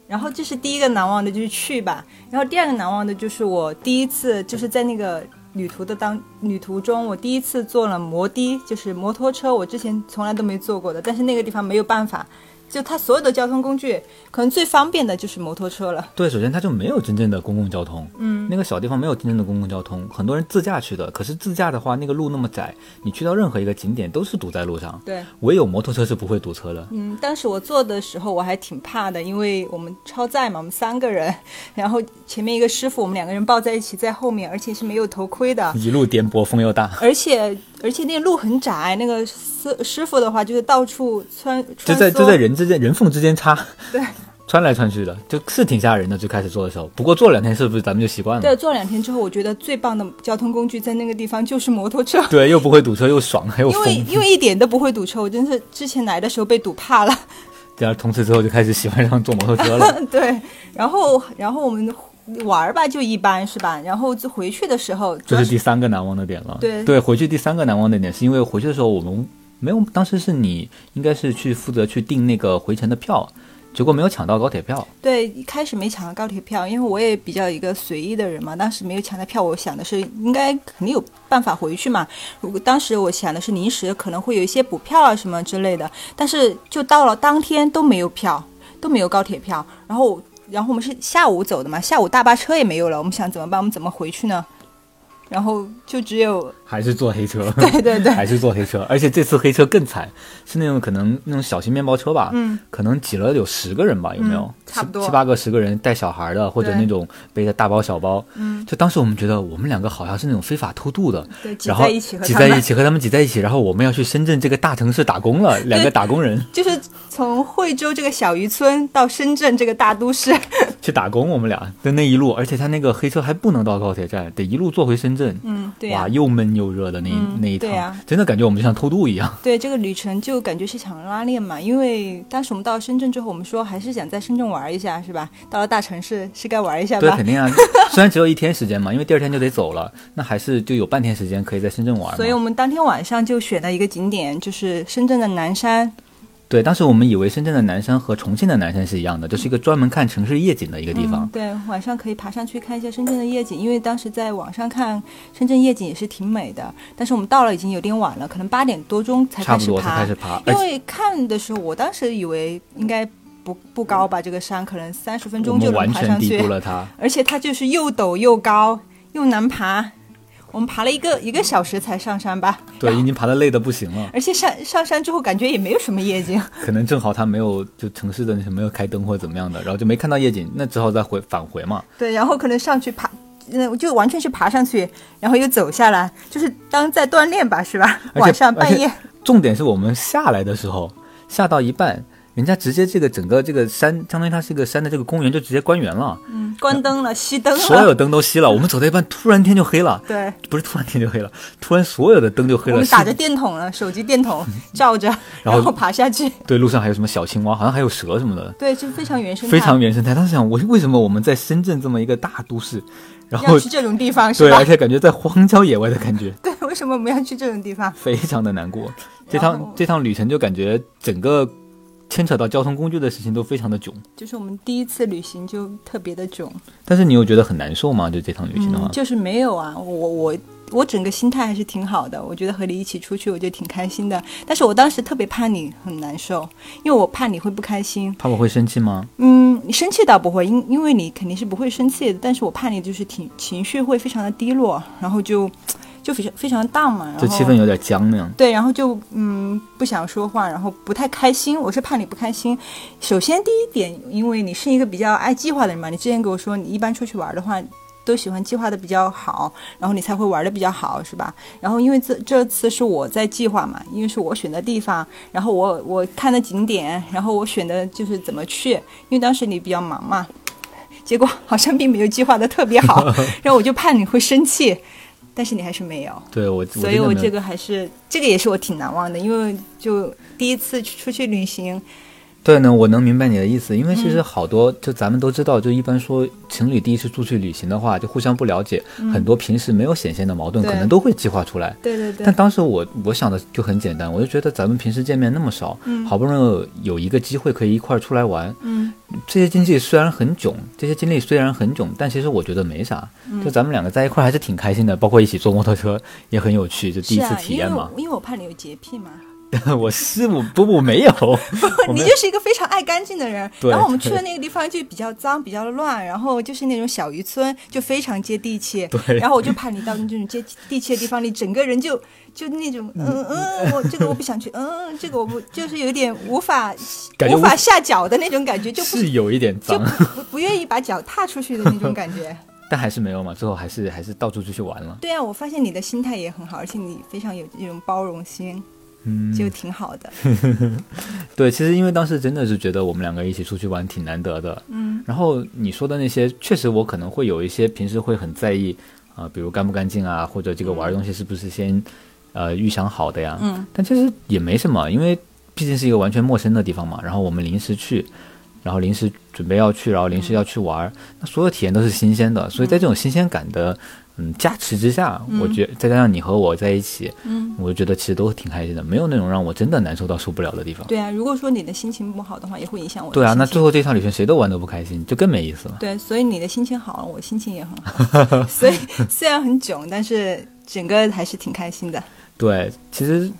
然后这是第一个难忘的，就是去吧。然后第二个难忘的就是我第一次就是在那个旅途的当旅途中，我第一次坐了摩的，就是摩托车，我之前从来都没坐过的，但是那个地方没有办法。就它所有的交通工具，可能最方便的就是摩托车了。对，首先它就没有真正的公共交通，嗯，那个小地方没有真正的公共交通，很多人自驾去的。可是自驾的话，那个路那么窄，你去到任何一个景点都是堵在路上。对，唯有摩托车是不会堵车的。嗯，当时我坐的时候我还挺怕的，因为我们超载嘛，我们三个人，然后前面一个师傅，我们两个人抱在一起在后面，而且是没有头盔的，一路颠簸，风又大，而且而且那个路很窄，那个师师傅的话就是到处穿，就在就在人之间人缝之间插，对，穿来穿去的，就是挺吓人的。最开始做的时候，不过做两天是不是咱们就习惯了？对，做两天之后，我觉得最棒的交通工具在那个地方就是摩托车。对，又不会堵车，又爽，还有。因为因为一点都不会堵车，我真是之前来的时候被堵怕了。对啊，从此之后就开始喜欢上坐摩托车了。对，然后然后我们玩吧就一般是吧？然后就回去的时候，这是第三个难忘的点了。对对，回去第三个难忘的点是因为回去的时候我们没有，当时是你应该是去负责去订那个回程的票。结果没有抢到高铁票。对，一开始没抢到高铁票，因为我也比较一个随意的人嘛。当时没有抢到票，我想的是应该肯定有办法回去嘛。如果当时我想的是临时可能会有一些补票啊什么之类的，但是就到了当天都没有票，都没有高铁票。然后，然后我们是下午走的嘛，下午大巴车也没有了。我们想怎么办？我们怎么回去呢？然后就只有还是坐黑车，对对对，还是坐黑车，而且这次黑车更惨，是那种可能那种小型面包车吧，嗯，可能挤了有十个人吧，有没有？差不多。七八个十个人带小孩的，或者那种背着大包小包，嗯，就当时我们觉得我们两个好像是那种非法偷渡的，对，挤然后在一起和挤在一起和他们挤在一起，然后我们要去深圳这个大城市打工了，两个打工人。就是从惠州这个小渔村到深圳这个大都市，去打工，我们俩的那一路，而且他那个黑车还不能到高铁站，得一路坐回深圳，嗯，对呀、哇，又闷又热的那一、嗯那一趟，真的感觉我们就像偷渡一样。对这个旅程就感觉是场拉练嘛，因为当时我们到深圳之后，我们说还是想在深圳玩一下，是吧？到了大城市是该玩一下吧对，肯。定啊。虽然只有一天时间嘛，因为第二天就得走了，那还是就有半天时间可以在深圳玩。所以我们当天晚上就选了一个景点，就是深圳的南山。对，当时我们以为深圳的南山和重庆的南山是一样的，就是一个专门看城市夜景的一个地方。嗯对，晚上可以爬上去看一下深圳的夜景，因为当时在网上看深圳夜景也是挺美的。但是我们到了已经有点晚了，可能八点多钟才差不多开始爬。才开始爬，因为看的时候，我当时以为应该不不高吧，这个山可能三十分钟就能爬上去低估。了它。而且它就是又陡又高又难爬，我们爬了一个一个小时才上山吧。对，已经爬的累的不行了，而且上上山之后感觉也没有什么夜景，可能正好他没有就城市的那些没有开灯或者怎么样的，然后就没看到夜景，那只好再回返回嘛。对，然后可能上去爬，嗯，就完全是爬上去，然后又走下来，就是当在锻炼吧，是吧？晚上半夜，重点是我们下来的时候，下到一半，人家直接这个整个这个山，相当于它是一个山的这个公园就直接关园了，嗯，关灯了，熄灯了，所有灯都熄了。我们走到一半，突然天就黑了，对。不是突然天就黑了，突然所有的灯就黑了。我们打着电筒了，手机电筒照着，然后爬下去。对，路上还有什么小青蛙，好像还有蛇什么的，对，就非常原生态，非常原生态。当时想，我为什么我们在深圳这么一个大都市，然后要去这种地方是对，吧而？且感觉在荒郊野外的感觉，对，为什么我们要去这种地方？非常的难过。这趟这趟旅程就感觉整个牵扯到交通工具的事情都非常的囧。就是我们第一次旅行就特别的囧。但是你有觉得很难受吗？就这趟旅行的话，嗯，就是没有啊，我我我整个心态还是挺好的，我觉得和你一起出去，我就挺开心的。但是我当时特别怕你很难受，因为我怕你会不开心。怕我会生气吗？嗯，你生气倒不会，因因为你肯定是不会生气的，但是我怕你就是挺情绪会非常的低落，然后就就非常非常荡嘛，然后就气氛有点僵那样。对，然后就嗯不想说话，然后不太开心。我是怕你不开心。首先第一点，因为你是一个比较爱计划的人嘛，你之前跟我说你一般出去玩的话，都喜欢计划的比较好，然后你才会玩的比较好，是吧？然后因为这这次是我在计划嘛，因为是我选的地方，然后我我看的景点，然后我选的就是怎么去，因为当时你比较忙嘛，结果好像并没有计划的特别好，然后我就怕你会生气，但是你还是没有，对我，所以我这个还是这个也是我挺难忘的，因为就第一次出去旅行。对呢，我能明白你的意思，因为其实好多就咱们都知道，就一般说情侣第一次出去旅行的话，就互相不了解，很多平时没有显现的矛盾，可能都会激化出来。对对对。但当时我我想的就很简单，我就觉得咱们平时见面那么少，好不容易有一个机会可以一块儿出来玩，嗯，这些经历虽然很囧，这些经历虽然很囧，但其实我觉得没啥，就咱们两个在一块儿还是挺开心的，包括一起坐摩托车也很有趣，就第一次体验嘛。因为我怕你有洁癖嘛。我是我不 我没有，你就是一个非常爱干净的人。然后我们去的那个地方就比较脏，比较乱，然后就是那种小渔村，就非常接地气。对。然后我就怕你到那种接地气的地方，你整个人就就那种嗯嗯，我这个我不想去，嗯，这个我不就是有点无法 无法下脚的那种感觉，就是有一点脏，就不不愿意把脚踏出去的那种感觉。但还是没有嘛，最后还是还是到处出去玩了。对啊，我发现你的心态也很好，而且你非常有这种包容心。嗯，就挺好的。对，其实因为当时真的是觉得我们两个一起出去玩挺难得的。嗯，然后你说的那些，确实我可能会有一些平时会很在意啊，比如干不干净啊，或者这个玩的东西是不是先呃预想好的呀。嗯，但其实也没什么，因为毕竟是一个完全陌生的地方嘛。然后我们临时去，然后临时准备要去，然后临时要去玩，那所有体验都是新鲜的。所以在这种新鲜感的。嗯，加持之下，我觉再加上你和我在一起，嗯，我就觉得其实都挺开心的，没有那种让我真的难受到受不了的地方。对啊，如果说你的心情不好的话，也会影响我。对啊，那最后这趟旅行谁都玩都不开心，就更没意思了。对，所以你的心情好了，我心情也很好。所以虽然很囧，但是整个还是挺开心的。对，其实，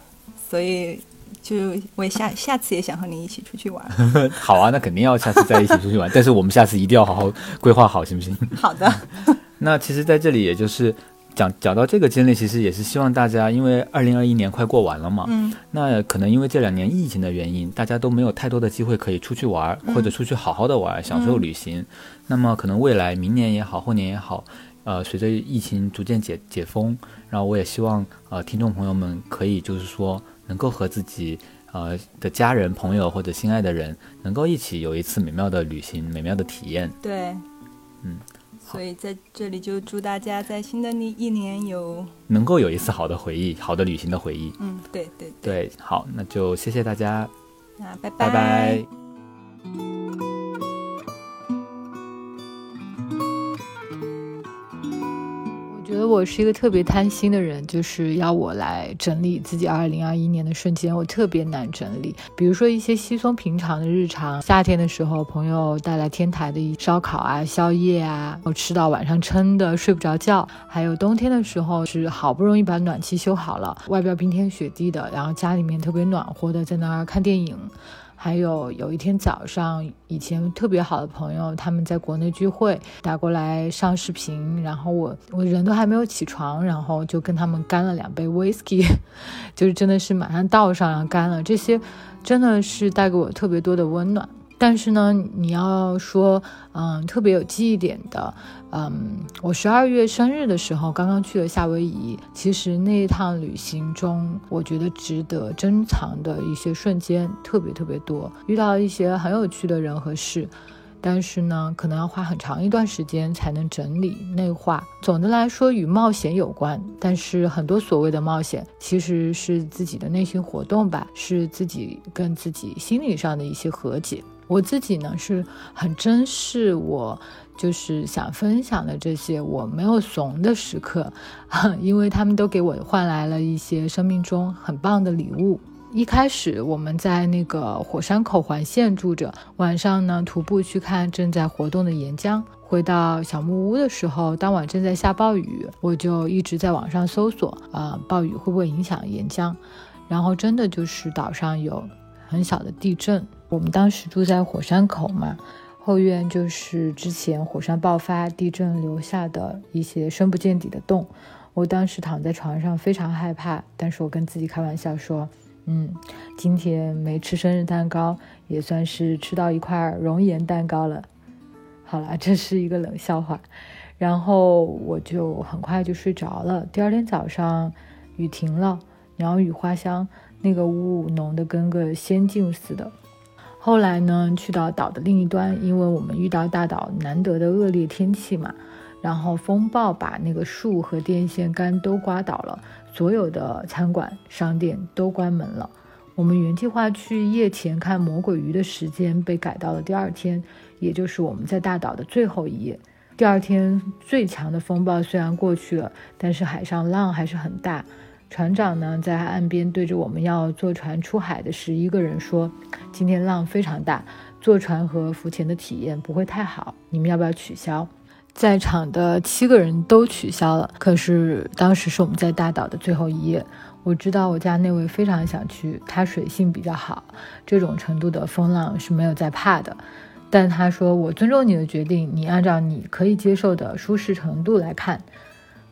所以就我也下下次也想和你一起出去玩。好啊，那肯定要下次再一起出去玩，但是我们下次一定要好好规划好，行不行？好的。那其实，在这里，也就是讲讲到这个经历，其实也是希望大家，因为二零二一年快过完了嘛，嗯，那可能因为这两年疫情的原因，大家都没有太多的机会可以出去玩，或者出去好好的玩，享受旅行。那么，可能未来明年也好，后年也好，呃，随着疫情逐渐解解封，然后我也希望，呃，听众朋友们可以就是说，能够和自己呃的家人、朋友或者心爱的人，能够一起有一次美妙的旅行、美妙的体验。对，嗯。所以在这里就祝大家在新的一一年有能够有一次好的回忆，好的旅行的回忆。嗯，对对对，好，那就谢谢大家，那拜拜拜拜。觉得我是一个特别贪心的人，就是要我来整理自己二零二一年的瞬间，我特别难整理。比如说一些稀松平常的日常，夏天的时候朋友带来天台的烧烤啊、宵夜啊，我吃到晚上撑的睡不着觉；还有冬天的时候是好不容易把暖气修好了，外边冰天雪地的，然后家里面特别暖和的，在那儿看电影。还有有一天早上，以前特别好的朋友他们在国内聚会，打过来上视频，然后我我人都还没有起床，然后就跟他们干了两杯 whisky，就是真的是马上倒上然后干了，这些真的是带给我特别多的温暖。但是呢，你要说，嗯，特别有记忆点的，嗯，我十二月生日的时候刚刚去了夏威夷。其实那一趟旅行中，我觉得值得珍藏的一些瞬间特别特别多，遇到一些很有趣的人和事。但是呢，可能要花很长一段时间才能整理内化。总的来说，与冒险有关，但是很多所谓的冒险，其实是自己的内心活动吧，是自己跟自己心理上的一些和解。我自己呢是很珍视我就是想分享的这些我没有怂的时刻，因为他们都给我换来了一些生命中很棒的礼物。一开始我们在那个火山口环线住着，晚上呢徒步去看正在活动的岩浆。回到小木屋的时候，当晚正在下暴雨，我就一直在网上搜索啊，暴雨会不会影响岩浆？然后真的就是岛上有很小的地震。我们当时住在火山口嘛，后院就是之前火山爆发地震留下的一些深不见底的洞。我当时躺在床上非常害怕，但是我跟自己开玩笑说，嗯，今天没吃生日蛋糕，也算是吃到一块熔岩蛋糕了。好了，这是一个冷笑话。然后我就很快就睡着了。第二天早上，雨停了，鸟语花香，那个雾浓得跟个仙境似的。后来呢，去到岛的另一端，因为我们遇到大岛难得的恶劣天气嘛，然后风暴把那个树和电线杆都刮倒了，所有的餐馆、商店都关门了。我们原计划去夜前看魔鬼鱼的时间被改到了第二天，也就是我们在大岛的最后一夜。第二天最强的风暴虽然过去了，但是海上浪还是很大。船长呢，在岸边对着我们要坐船出海的十一个人说：“今天浪非常大，坐船和浮潜的体验不会太好，你们要不要取消？”在场的七个人都取消了。可是当时是我们在大岛的最后一夜，我知道我家那位非常想去，他水性比较好，这种程度的风浪是没有在怕的。但他说：“我尊重你的决定，你按照你可以接受的舒适程度来看。”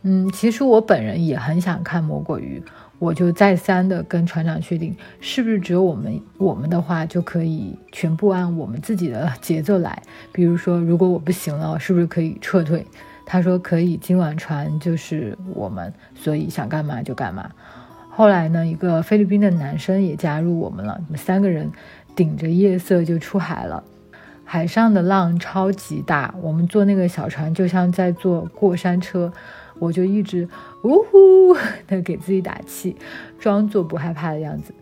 嗯，其实我本人也很想看魔鬼鱼，我就再三的跟船长确定，是不是只有我们我们的话就可以全部按我们自己的节奏来？比如说，如果我不行了，是不是可以撤退？他说可以，今晚船就是我们，所以想干嘛就干嘛。后来呢，一个菲律宾的男生也加入我们了，我们三个人顶着夜色就出海了。海上的浪超级大，我们坐那个小船就像在坐过山车。我就一直呜呼的给自己打气，装作不害怕的样子。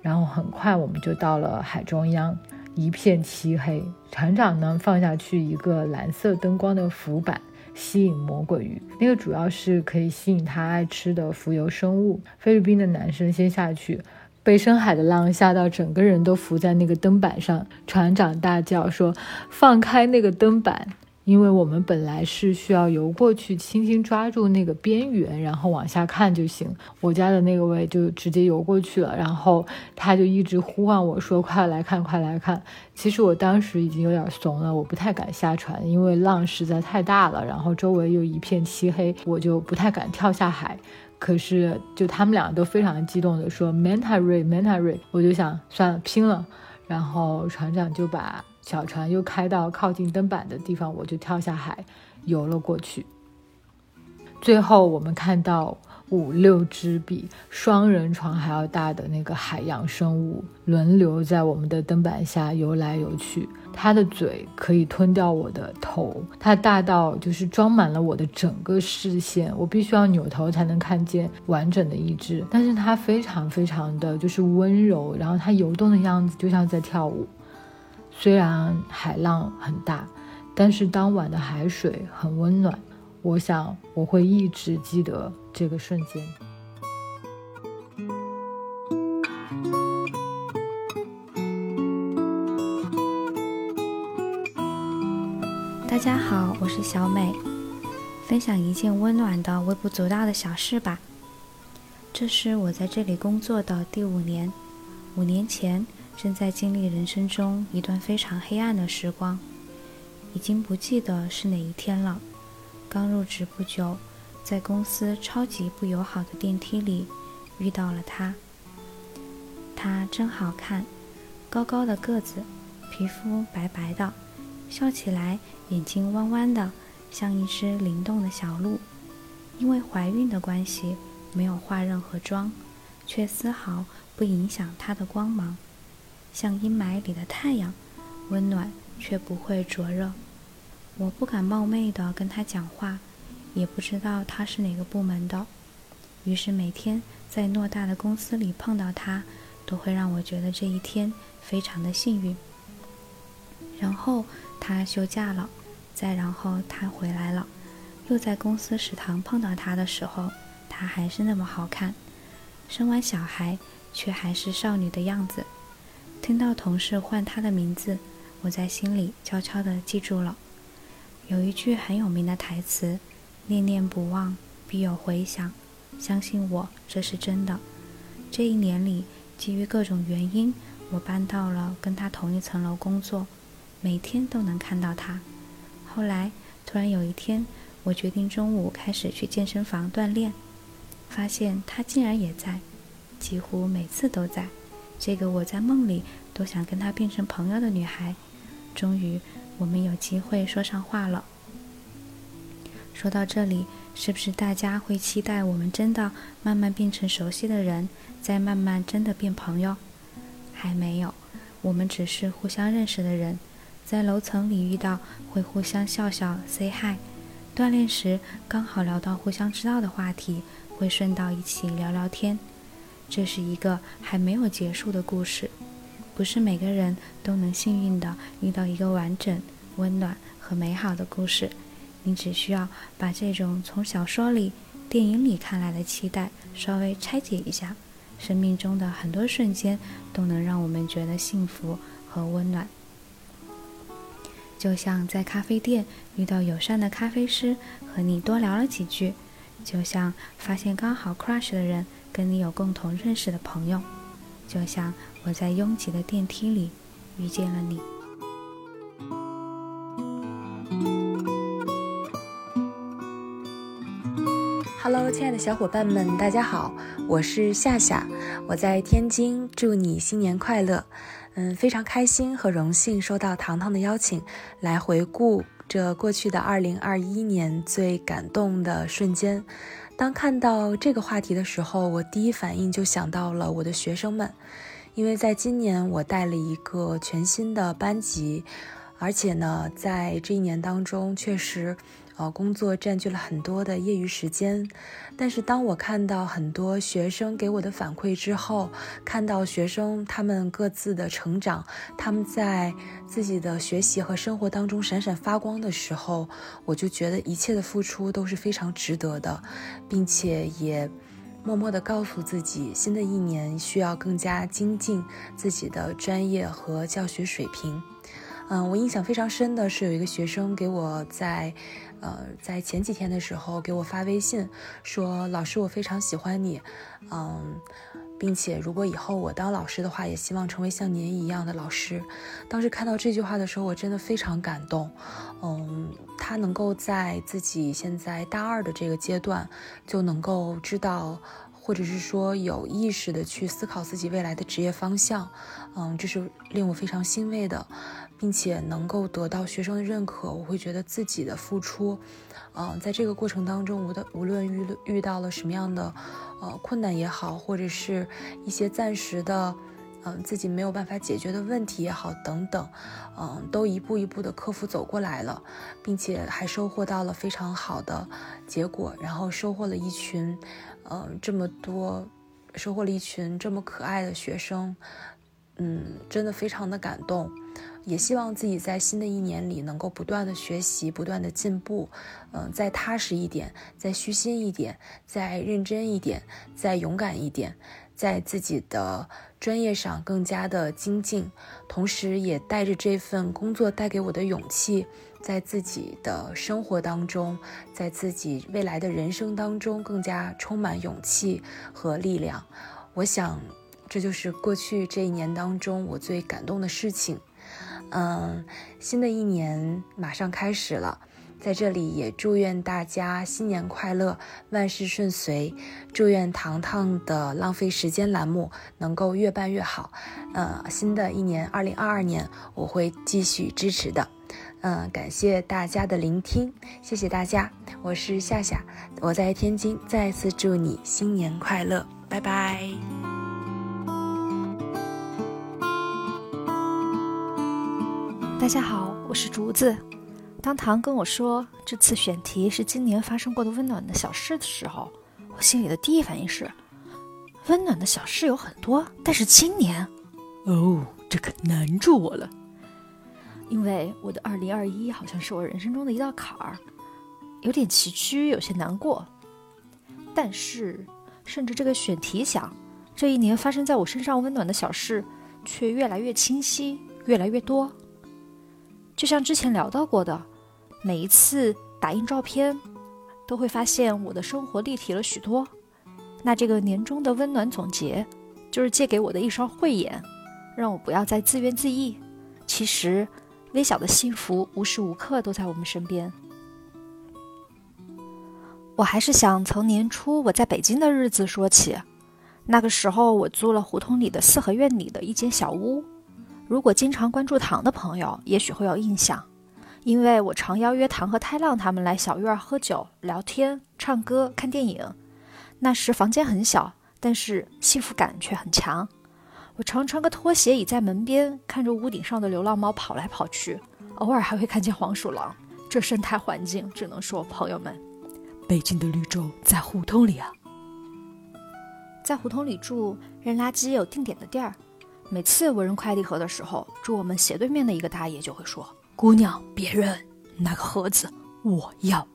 然后很快我们就到了海中央，一片漆黑。船长呢放下去一个蓝色灯光的浮板，吸引魔鬼鱼。那个主要是可以吸引他爱吃的浮游生物。菲律宾的男生先下去，被深海的浪吓到，整个人都浮在那个灯板上。船长大叫说：“放开那个灯板！”因为我们本来是需要游过去，轻轻抓住那个边缘，然后往下看就行。我家的那个位就直接游过去了，然后他就一直呼唤我说：“快来看，快来看！”其实我当时已经有点怂了，我不太敢下船，因为浪实在太大了，然后周围又一片漆黑，我就不太敢跳下海。可是就他们俩都非常激动的说：“Manta Ray，Manta Ray！” 我就想算了，拼了。然后船长就把。小船又开到靠近灯板的地方，我就跳下海，游了过去。最后，我们看到五六只比双人床还要大的那个海洋生物，轮流在我们的灯板下游来游去。它的嘴可以吞掉我的头，它大到就是装满了我的整个视线，我必须要扭头才能看见完整的一只。但是它非常非常的就是温柔，然后它游动的样子就像在跳舞。虽然海浪很大，但是当晚的海水很温暖。我想我会一直记得这个瞬间。大家好，我是小美，分享一件温暖的、微不足道的小事吧。这是我在这里工作的第五年，五年前。正在经历人生中一段非常黑暗的时光，已经不记得是哪一天了。刚入职不久，在公司超级不友好的电梯里遇到了他。他真好看，高高的个子，皮肤白白的，笑起来眼睛弯弯的，像一只灵动的小鹿。因为怀孕的关系，没有化任何妆，却丝毫不影响她的光芒。像阴霾里的太阳，温暖却不会灼热。我不敢冒昧的跟他讲话，也不知道他是哪个部门的。于是每天在偌大的公司里碰到他，都会让我觉得这一天非常的幸运。然后他休假了，再然后他回来了，又在公司食堂碰到他的时候，他还是那么好看，生完小孩却还是少女的样子。听到同事唤他的名字，我在心里悄悄地记住了。有一句很有名的台词：“念念不忘，必有回响。”相信我，这是真的。这一年里，基于各种原因，我搬到了跟他同一层楼工作，每天都能看到他。后来，突然有一天，我决定中午开始去健身房锻炼，发现他竟然也在，几乎每次都在。这个我在梦里都想跟她变成朋友的女孩，终于我们有机会说上话了。说到这里，是不是大家会期待我们真的慢慢变成熟悉的人，再慢慢真的变朋友？还没有，我们只是互相认识的人，在楼层里遇到会互相笑笑 say hi，锻炼时刚好聊到互相知道的话题，会顺道一起聊聊天。这是一个还没有结束的故事，不是每个人都能幸运的遇到一个完整、温暖和美好的故事。你只需要把这种从小说里、电影里看来的期待稍微拆解一下，生命中的很多瞬间都能让我们觉得幸福和温暖。就像在咖啡店遇到友善的咖啡师，和你多聊了几句；就像发现刚好 crush 的人，跟你有共同认识的朋友；就像我在拥挤的电梯里遇见了你。Hello，亲爱的小伙伴们，大家好，我是夏夏，我在天津，祝你新年快乐。嗯，非常开心和荣幸收到糖糖的邀请，来回顾这过去的2021年最感动的瞬间。当看到这个话题的时候，我第一反应就想到了我的学生们，因为在今年我带了一个全新的班级，而且呢，在这一年当中，确实。呃，工作占据了很多的业余时间，但是当我看到很多学生给我的反馈之后，看到学生他们各自的成长，他们在自己的学习和生活当中闪闪发光的时候，我就觉得一切的付出都是非常值得的，并且也默默地告诉自己，新的一年需要更加精进自己的专业和教学水平。嗯，我印象非常深的是有一个学生给我在。呃，在前几天的时候给我发微信说：“老师，我非常喜欢你，嗯，并且如果以后我当老师的话，也希望成为像您一样的老师。”当时看到这句话的时候，我真的非常感动。嗯，他能够在自己现在大二的这个阶段就能够知道，或者是说有意识的去思考自己未来的职业方向，嗯，这是令我非常欣慰的。并且能够得到学生的认可，我会觉得自己的付出，嗯，在这个过程当中，无的无论遇遇到了什么样的，呃，困难也好，或者是一些暂时的，嗯，自己没有办法解决的问题也好，等等，嗯，都一步一步的克服走过来了，并且还收获到了非常好的结果，然后收获了一群，嗯，这么多，收获了一群这么可爱的学生，嗯，真的非常的感动。也希望自己在新的一年里能够不断的学习，不断的进步，嗯，再踏实一点，再虚心一点，再认真一点，再勇敢一点，在自己的专业上更加的精进，同时也带着这份工作带给我的勇气，在自己的生活当中，在自己未来的人生当中更加充满勇气和力量。我想，这就是过去这一年当中我最感动的事情。嗯，新的一年马上开始了，在这里也祝愿大家新年快乐，万事顺遂。祝愿糖糖的浪费时间栏目能够越办越好。嗯，新的一年，二零二二年，我会继续支持的。嗯，感谢大家的聆听，谢谢大家，我是夏夏，我在天津，再次祝你新年快乐，拜拜。大家好，我是竹子。当唐跟我说这次选题是今年发生过的温暖的小事的时候，我心里的第一反应是：温暖的小事有很多，但是今年，哦，这可难住我了。因为我的二零二一好像是我人生中的一道坎儿，有点崎岖，有些难过。但是，顺着这个选题想，这一年发生在我身上温暖的小事，却越来越清晰，越来越多。就像之前聊到过的，每一次打印照片，都会发现我的生活立体了许多。那这个年终的温暖总结，就是借给我的一双慧眼，让我不要再自怨自艾。其实，微小的幸福无时无刻都在我们身边。我还是想从年初我在北京的日子说起。那个时候，我租了胡同里的四合院里的一间小屋。如果经常关注糖的朋友，也许会有印象，因为我常邀约糖和太浪他们来小院喝酒、聊天、唱歌、看电影。那时房间很小，但是幸福感却很强。我常穿个拖鞋倚在门边，看着屋顶上的流浪猫跑来跑去，偶尔还会看见黄鼠狼。这生态环境，只能说朋友们，北京的绿洲在胡同里啊。在胡同里住，扔垃圾有定点的地儿。每次我扔快递盒的时候，住我们斜对面的一个大爷就会说：“姑娘，别扔那个盒子，我要。”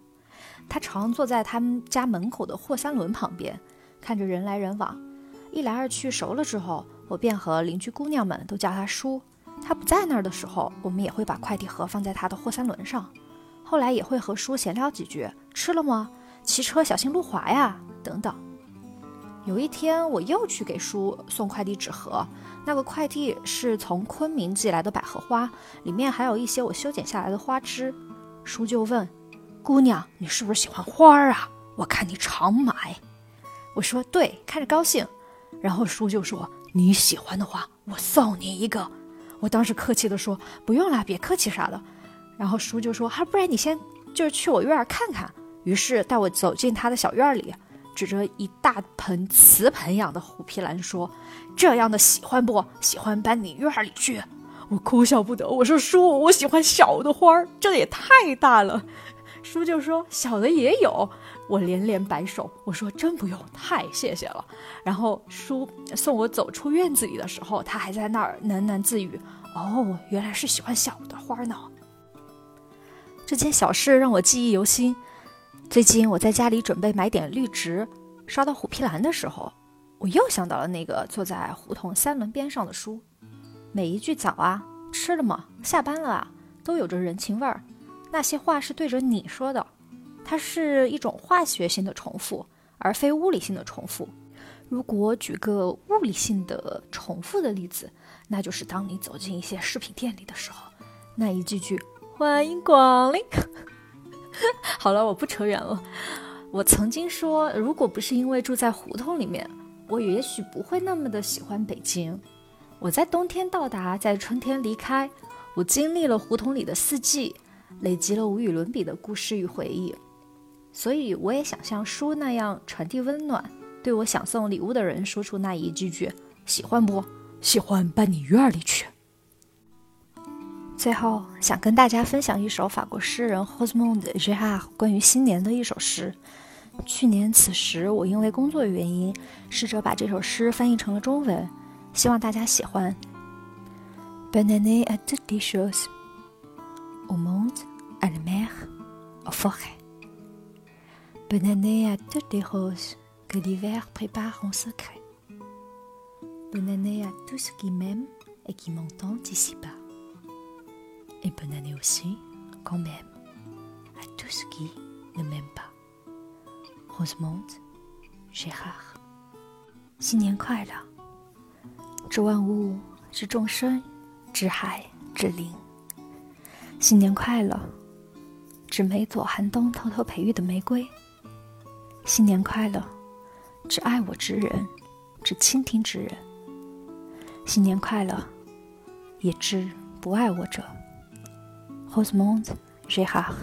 他常坐在他们家门口的货三轮旁边，看着人来人往。一来二去熟了之后，我便和邻居姑娘们都叫他叔。他不在那儿的时候，我们也会把快递盒放在他的货三轮上。后来也会和叔闲聊几句：“吃了吗？骑车小心路滑呀，等等。”有一天，我又去给叔送快递纸盒，那个快递是从昆明寄来的百合花，里面还有一些我修剪下来的花枝。叔就问：“姑娘，你是不是喜欢花儿啊？我看你常买。”我说：“对，看着高兴。”然后叔就说：“你喜欢的话，我送你一个。”我当时客气地说：“不用了，别客气啥的。”然后叔就说：“哈，不然你先就是去我院儿看看。”于是带我走进他的小院里。指着一大盆瓷盆养的虎皮兰说：“这样的喜欢不？喜欢搬你院里去？”我哭笑不得，我说：“叔，我喜欢小的花儿，这也太大了。”叔就说：“小的也有。”我连连摆手，我说：“真不用，太谢谢了。”然后叔送我走出院子里的时候，他还在那儿喃喃自语：“哦，原来是喜欢小的花呢。”这件小事让我记忆犹新。最近我在家里准备买点绿植，刷到虎皮兰的时候，我又想到了那个坐在胡同三轮边上的书。每一句“早啊，吃了吗，下班了啊”，都有着人情味儿。那些话是对着你说的，它是一种化学性的重复，而非物理性的重复。如果举个物理性的重复的例子，那就是当你走进一些饰品店里的时候，那一句句“欢迎光临”。好了，我不扯远了。我曾经说，如果不是因为住在胡同里面，我也许不会那么的喜欢北京。我在冬天到达，在春天离开，我经历了胡同里的四季，累积了无与伦比的故事与回忆。所以，我也想像书那样传递温暖，对我想送礼物的人说出那一句句：“喜欢不？喜欢搬你院里去。”最后，想跟大家分享一首法国诗人 Rosamond g r a r 关于新年的一首诗。去年此时，我因为工作原因，试着把这首诗翻译成了中文，希望大家喜欢。Bonne année à toutes les choses, au monde, à la mer, au forêt. Bonne année à toutes les roses que l'hiver prépare en secret. Bonne année à tous ceux qui m'aiment et qui m'entendent ici-bas. Et bonne année aussi, quand même, à tous qui ne m'aiment pas. Rosemonde, Gérard，新年快乐！致万物，致众生，致海，致灵。新年快乐！致每朵寒冬偷偷培育的玫瑰。新年快乐！致爱我之人，致倾听之人。新年快乐！也致不爱我者。Rosemonde Gérard.